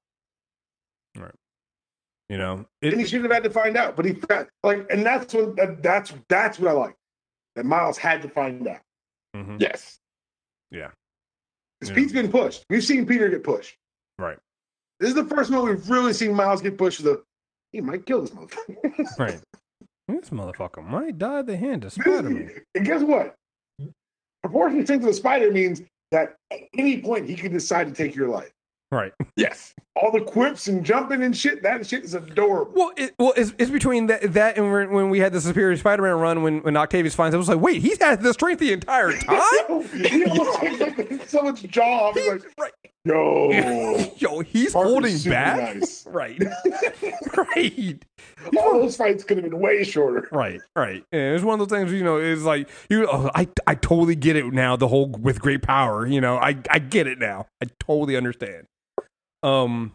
You know. and he It, should have had to find out, but he like, and that's what that, that's that's what I like. That Miles had to find out Mhm. Yes, Yeah. because yeah. Pete's been pushed. We've seen Peter get pushed. Right. This is the first one we've really seen Miles get pushed. To the he might kill this motherfucker. Right. This motherfucker might die at the hand of Spider Man. and guess what? Proportionate strength of the spider means that at any point he can decide to take your life. Right. Yes. All the quips and jumping and shit, that shit is adorable. Well, it, well, it's, it's between that, that and when when we had the Superior Spider-Man run when, when Octavius finds it, I was like, wait, he's had the strength the entire time. he almost takes like someone's jaw. He's like, right. Yo. Yo, he's Parker's holding back. nice. Right. right. All those fights could have been way shorter. Right, right. And it's one of those things, you know, it's like you oh, I I totally get it now, the whole with great power, you know. I I get it now. I totally understand. Um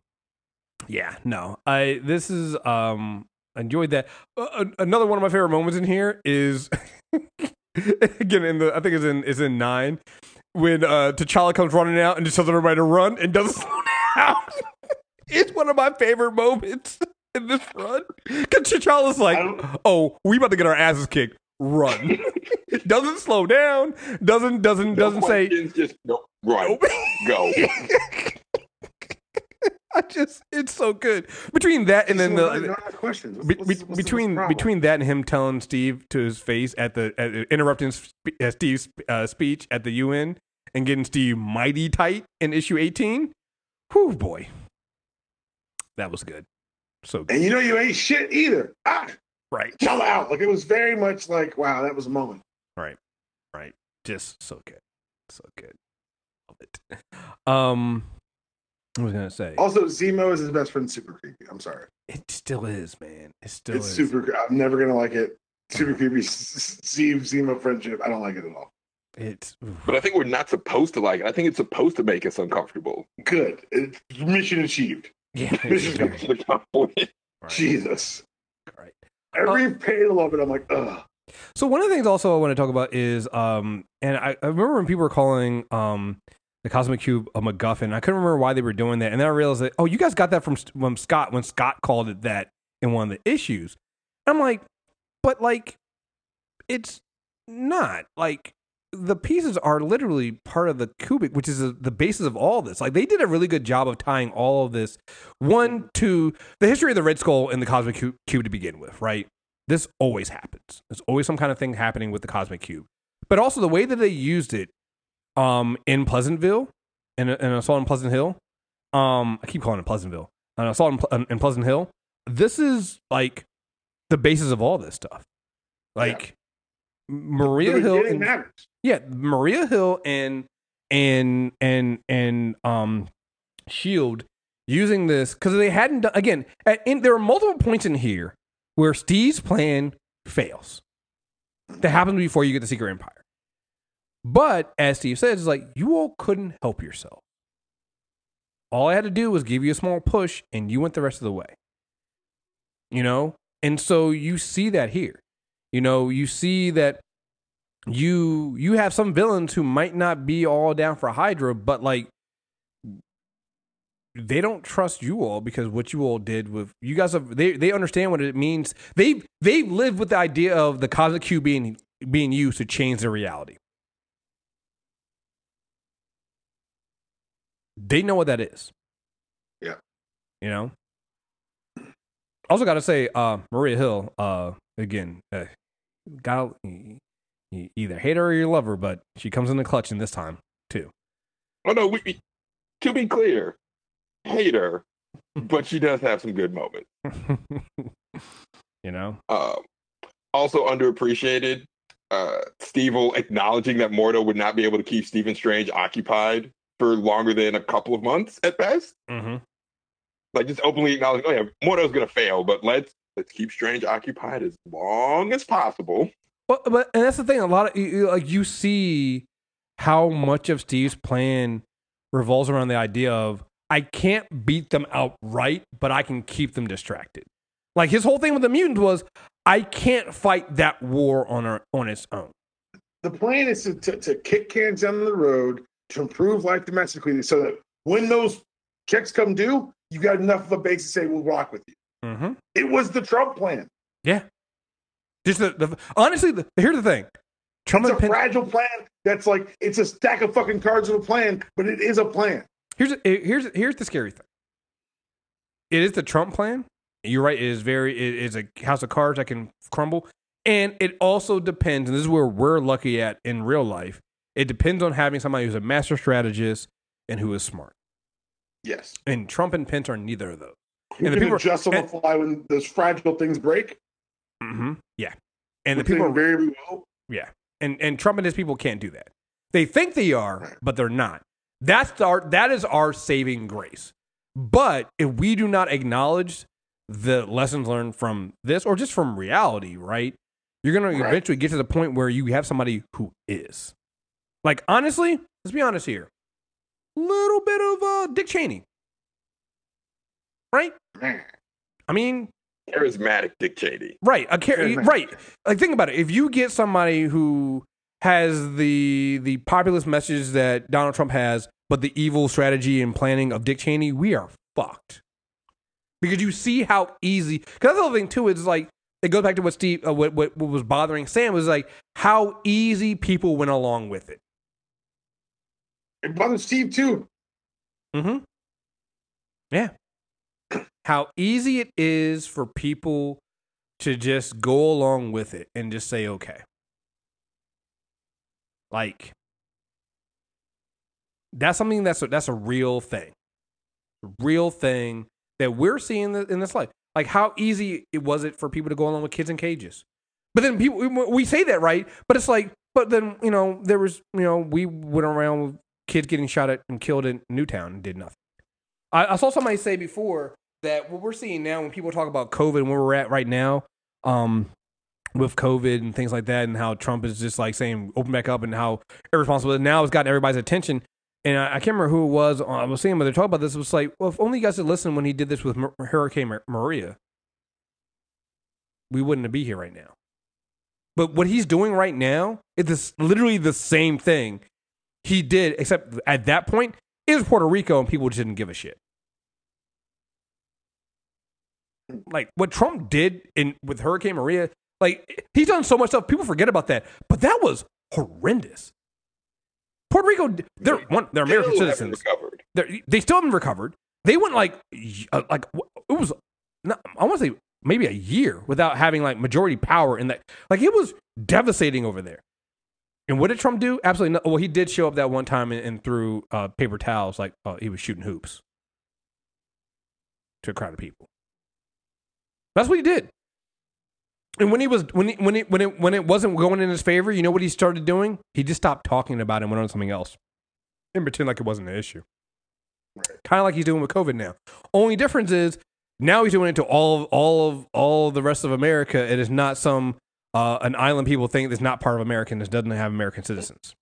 yeah, no. I this is um I enjoyed that. Uh, another one of my favorite moments in here is again in the I think it's in it's in 9 when uh T'Challa comes running out and just tells everybody to run and doesn't slow down. it's one of my favorite moments in this run. Because T'Challa's like, oh, we about to get our asses kicked. Run. doesn't slow down. Doesn't doesn't doesn't say. questions, just no, run, Nope. go. I just it's so good between that and then the no questions. What's- be, what's- what's between the between that and him telling Steve to his face at the at, interrupting uh, Steve's uh, speech at the UN and getting Steve mighty tight in issue eighteen. Whew, boy, that was good. So good. And you know you ain't shit either. Ah, right, chill out. Like it was very much like, wow, that was a moment. right, right. Just so good, so good. Love it. Um, I was gonna say Also, Zemo is his best friend. Super creepy. I'm sorry. it still is, man. It still it's is. super. cre- I'm never gonna like it. Super creepy. S- S- Steve Zemo friendship. I don't like it at all. It's. But I think we're not supposed to like it. I think it's supposed to make us uncomfortable. Good. It's mission achieved. yeah. Mission very- complete. right, Jesus. right. Every panel of it, I'm like, ugh. So one of the things also I want to talk about is, um, and I, I remember when people were calling um, the Cosmic Cube a MacGuffin. I couldn't remember why they were doing that, and then I realized that oh, you guys got that from from Scott when Scott called it that in one of the issues. I'm like, but like, it's not like the pieces are literally part of the Kobik, which is the the basis of all this. Like they did a really good job of tying all of this one to the history of the Red Skull and the Cosmic Cu- Cube to begin with, right? This always happens. There's always some kind of thing happening with the Cosmic Cube, but also the way that they used it um, in Pleasantville and and Assault on Pleasant Hill. Um, I keep calling it Pleasantville. An Assault in, in Pleasant Hill. This is like the basis of all this stuff. Like Maria the Hill and matters. yeah, Maria Hill and and and and um Shield using this because they hadn't done again. At, in, there are multiple points in here where Steve's plan fails. That happens before you get the Secret Empire. But as Steve says, it's like you all couldn't help yourself. All I had to do was give you a small push, and you went the rest of the way. You know, and so you see that here. You know, you see that you you have some villains who might not be all down for Hydra, but like they don't trust you all because what you all did with you guys have they they understand what it means. They've they live with the idea of the cosmic cube being being used to change their reality. They know what that is. Yeah. You know? Also gotta say, uh Maria Hill, uh again, uh, got you either hate her or you love her, but she comes in the clutch in this time too. Oh no, we, to be clear, hate her, but she does have some good moments. you know, Um, also underappreciated, uh, Steve will acknowledging that Mordo would not be able to keep Stephen Strange occupied for longer than a couple of months at best. mm-hmm. Like just openly acknowledging, oh yeah, Mordo's gonna fail, but let's let's keep Strange occupied as long as possible. but but and that's the thing. A lot of you- you- like you see how much of Steve's plan revolves around the idea of I can't beat them outright, but I can keep them distracted. Like his whole thing with the mutants was I can't fight that war on our, on its own. The plan is to, to, to kick cans down the road to improve life domestically so that when those checks come due, you got enough of a base to say, we'll rock with you. Mm-hmm. It was the Trump plan. Yeah. Just the, the honestly, the, here's the thing. Trump it's a Pen- fragile plan that's like, it's a stack of fucking cards of a plan, but it is a plan. Here's here's here's the scary thing. It is the Trump plan. You're right. It is very. It is a house of cards that can crumble, and it also depends. And this is where we're lucky at in real life. It depends on having somebody who's a master strategist and who is smart. Yes. And Trump and Pence are neither of those. Who And the people- adjust on the fly when those fragile things break. Mm-hmm. Yeah, and the people are very well. Yeah. And and Trump and his people can't do that. They think they are, but they're not. That's our that is our saving grace. But if we do not acknowledge the lessons learned from this, or just from reality, right? You're gonna Right. eventually get to the point where you have somebody who is, like, honestly, let's be honest here, little bit of uh, Dick Cheney, right? I mean, Charismatic Dick Cheney. Right. A char- right. Like think about it. If you get somebody who has the the populist message that Donald Trump has, but the evil strategy and planning of Dick Cheney, we are fucked. Because you see how easy. Because that's the other thing too. Is like it goes back to what Steve, uh, what, what what was bothering Sam was like how easy people went along with it. It bothers Steve too. Mm-hmm. Yeah. How easy it is for people to just go along with it and just say okay. Like that's something that's a, that's a real thing, real thing that we're seeing in this life. Like how easy it was it for people to go along with kids in cages, but then people we, say that right, but it's like, but then you know there was you know we went around kids getting shot at and killed in Newtown did nothing. I, I saw somebody say before that what we're seeing now when people talk about COVID and where we're at right now, um, with COVID and things like that, and how Trump is just like saying open back up and how irresponsible now it's gotten everybody's attention. And I, I can't remember who it was. uh, I was seeing, but they're talking about this. It was like, well, if only you guys had listened when he did this with Hurricane Mar- Maria, we wouldn't be here right now. But what he's doing right now is this, literally the same thing he did, except at that point, it was Puerto Rico and people just didn't give a shit. Like what Trump did in with Hurricane Maria, like he's done so much stuff, people forget about that. But that was horrendous. Puerto Rico, they're one, they're American citizens. They're, they still haven't recovered. They went like, uh, like it was, not, I want to say maybe a year without having like majority power in that. Like it was devastating over there. And what did Trump do? Absolutely no. Well, he did show up that one time and, and threw uh, paper towels like uh, he was shooting hoops to a crowd of people. That's what he did. And when he was when he, when it when it when it wasn't going in his favor, you know what he started doing? He just stopped talking about it and went on to something else, and pretend like it wasn't an issue. Right. Kind of like he's doing with COVID now. Only difference is now he's doing it to all of all of all of the rest of America. It is not some uh, an island people think that's not part of America and that doesn't have American citizens.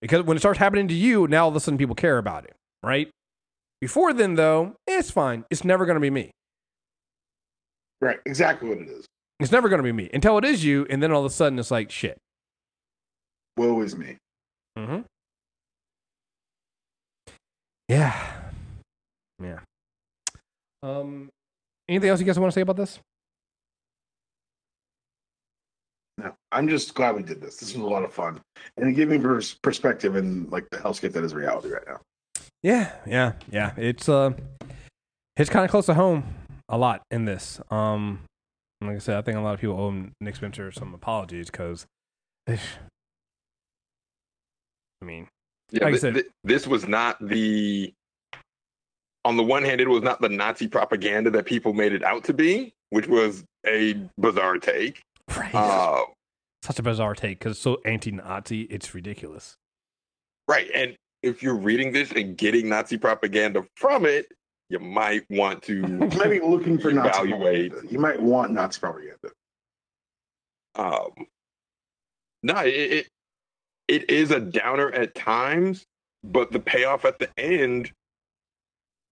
Because when it starts happening to you, now all of a sudden people care about it, right? Before then, though, it's fine. It's never going to be me. Right. Exactly what it is. It's never going to be me until it is you, and then all of a sudden it's like shit. Woe is me. Mm-hmm. Yeah, yeah. Um, anything else you guys want to say about this? No, I'm just glad we did this. This was a lot of fun, and it gave me pers- perspective and like the hellscape that is reality right now. Yeah, yeah, yeah. It's uh, it's kind of close to home a lot in this. Um, like I said, I think a lot of people owe Nick Spencer some apologies because, I mean, Yeah, Like I said- thi- this was not the. On the one hand, it was not the Nazi propaganda that people made it out to be, which was a bizarre take. Right? Uh, Such a bizarre take because it's so anti-Nazi, it's ridiculous. right, and if you're reading this and getting Nazi propaganda from it, you might want to. maybe looking for Nazi Evaluate. propaganda. You might want Nazi propaganda. um, no, it, it it is a downer at times, but the payoff at the end,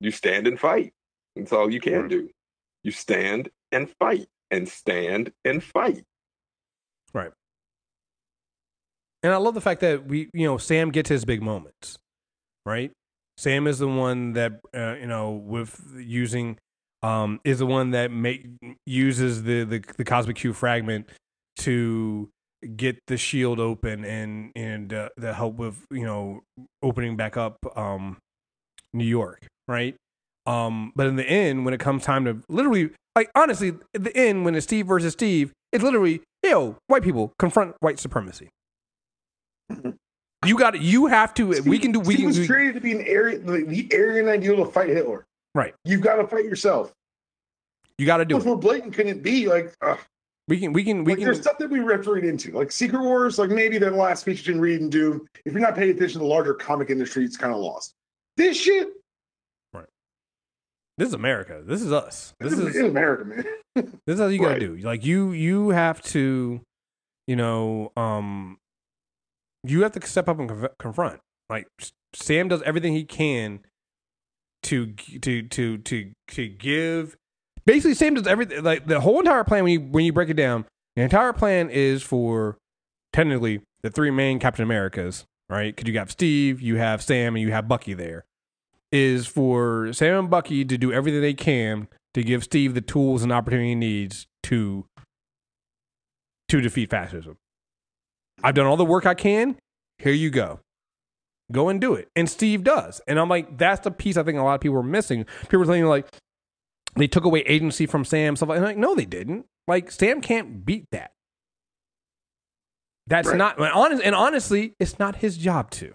you stand and fight. That's all you can Right. do. You stand and fight, and stand and fight. And I love the fact that we, you know, Sam gets his big moments, right? Sam is the one that, uh, you know, with using, um, is the one that make uses the the, the cosmic cube fragment to get the shield open and and uh, the help with you know opening back up um New York, right? Um, but in the end, when it comes time to literally, like honestly, the end when it's Steve versus Steve, it's literally, yo, white people confront white supremacy. You got it. You have to. we can do. We can. was We, created to be an Aryan, the, Aryan ideal to fight Hitler. Right. You've got to fight yourself. you got to do much more blatant can it be? Like, ugh. We can. We can. We like can. there's stuff that we to into, like Secret Wars. Like maybe the last feature you can read and do. If you're not paying attention to the larger comic industry, it's kind of lost. This shit, This is America. This is us. This this is in America, man. This is how you gotta do. Like you, you have to, you know, um, you have to step up and conf- confront. Like Sam does everything he can to to to to to give. Basically, Sam does everything. Like the whole entire plan. When you when you break it down, the entire plan is for technically the three main Captain Americas, right? Because you have Steve, you have Sam, and you have Bucky. There is for Sam and Bucky to do everything they can to give Steve the tools and opportunity he needs to to defeat fascism. I've done all the work I can. Here you go. Go and do it. And Steve does. And I'm like, that's the piece I think a lot of people are missing. People are saying like they took away agency from Sam, stuff like and I'm like, no, they didn't. Like Sam can't beat that. That's Right. not honest and honestly, it's not his job to.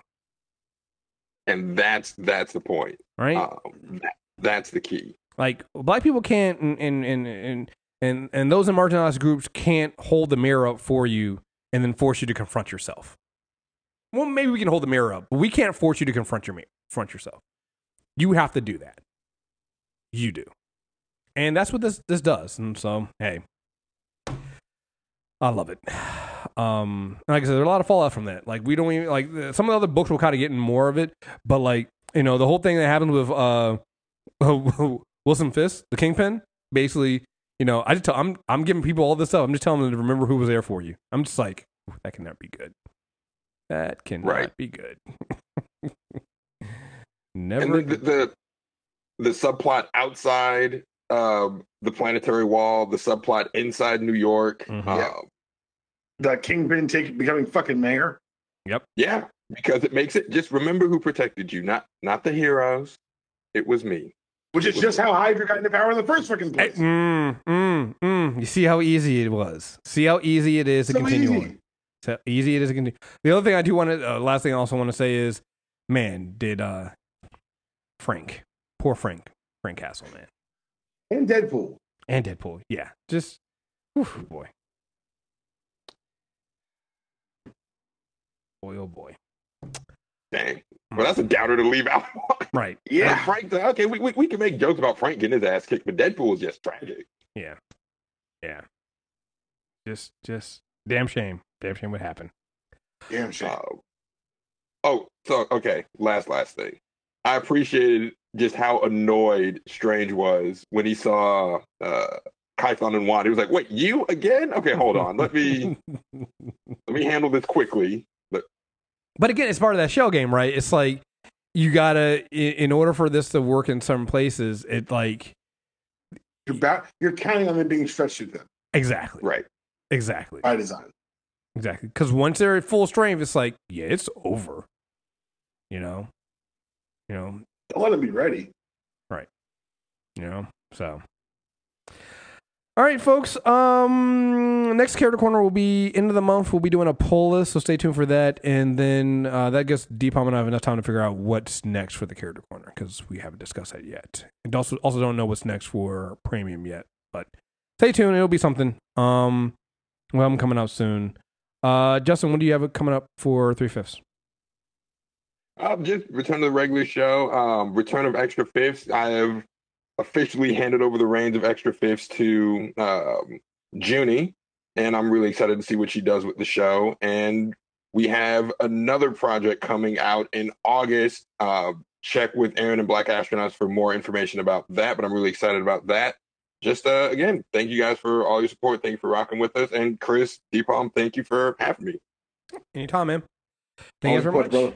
And that's that's the point. Right? Um, that, that's the key. Like black people can't and and and and and, those in marginalized groups can't hold the mirror up for you and then force you to confront yourself. Well, maybe we can hold the mirror up, but we can't force you to confront your mi- confront yourself. You have to do that. You do, and that's what this this does. And so, hey, I love it. Um, like I said, there's a lot of fallout from that. Like we don't even like some of the other books were kind of getting more of it, but like you know the whole thing that happened with uh Wilson Fisk, the Kingpin, basically, you know, I just tell I'm I'm giving people all this stuff. I'm just telling them to remember who was there for you. I'm just like, "Ooh, that cannot be good. That cannot Right. be good. And Never. the, the, the the subplot outside um, the planetary wall, the subplot inside New York. Mhm. um, Yeah. That Kingpin take becoming fucking mayor. Yep. Yeah, because it makes it. Just remember who protected you, not not the heroes. It was me. Which is just how Hydra got into power in the first fucking place. mm, mm, mm. You see how easy it was. See how easy it is to So continue easy. on. So easy it is to continue. The other thing I do want to, uh, last thing I also want to say is, man, did uh, Frank, poor Frank, Frank Castle, man. And Deadpool. and Deadpool. Yeah, just whew, boy, boy, oh boy. Dang. Well, that's a doubter to leave out. Right. Yeah. Frank. Okay, we, we we can make jokes about Frank getting his ass kicked, but Deadpool is just tragic. Yeah. Yeah. Just, just damn shame. Damn shame what happened. Damn shame. Uh, oh, so okay. Last last thing. I appreciated just how annoyed Strange was when he saw uh, Kython and Wanda. He was like, "Wait, you again? Okay, hold on. Let me let me handle this quickly." But again, it's part of that shell game, right? It's like you gotta, in order for this to work in some places, it like You're, ba- you're counting on them being stretched to them exactly, right, exactly, by design. exactly. Because once they're at full strength, it's like, yeah, it's over. You know, you know, Don't let them be ready. Right. You know so all right folks um next character corner will be end of the month we'll be doing a poll list so stay tuned for that and then uh that gives deepom and i have enough time to figure out what's next for the character corner because we haven't discussed that yet and also also don't know what's next for premium yet but stay tuned it'll be something um well i'm coming out soon uh justin what do you have coming up for three fifths uh, just return to the regular show. Um, return of extra fifths. I have officially handed over the reins of extra fifths to um, Junie, and I'm really excited to see what she does with the show. And we have another project coming out in August. Uh, check with Aaron and Black Astronauts for more information about that. But I'm really excited about that. Just uh, again, thank you guys for all your support. Thank you for rocking with us. And Chris Deepalm, thank you for having me. anytime man thank you very much brother.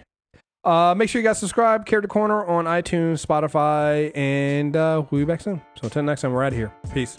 Uh, make sure you guys subscribe, Character Corner on iTunes, Spotify, and uh, we'll be back soon. So until next time, we're out of here. Peace.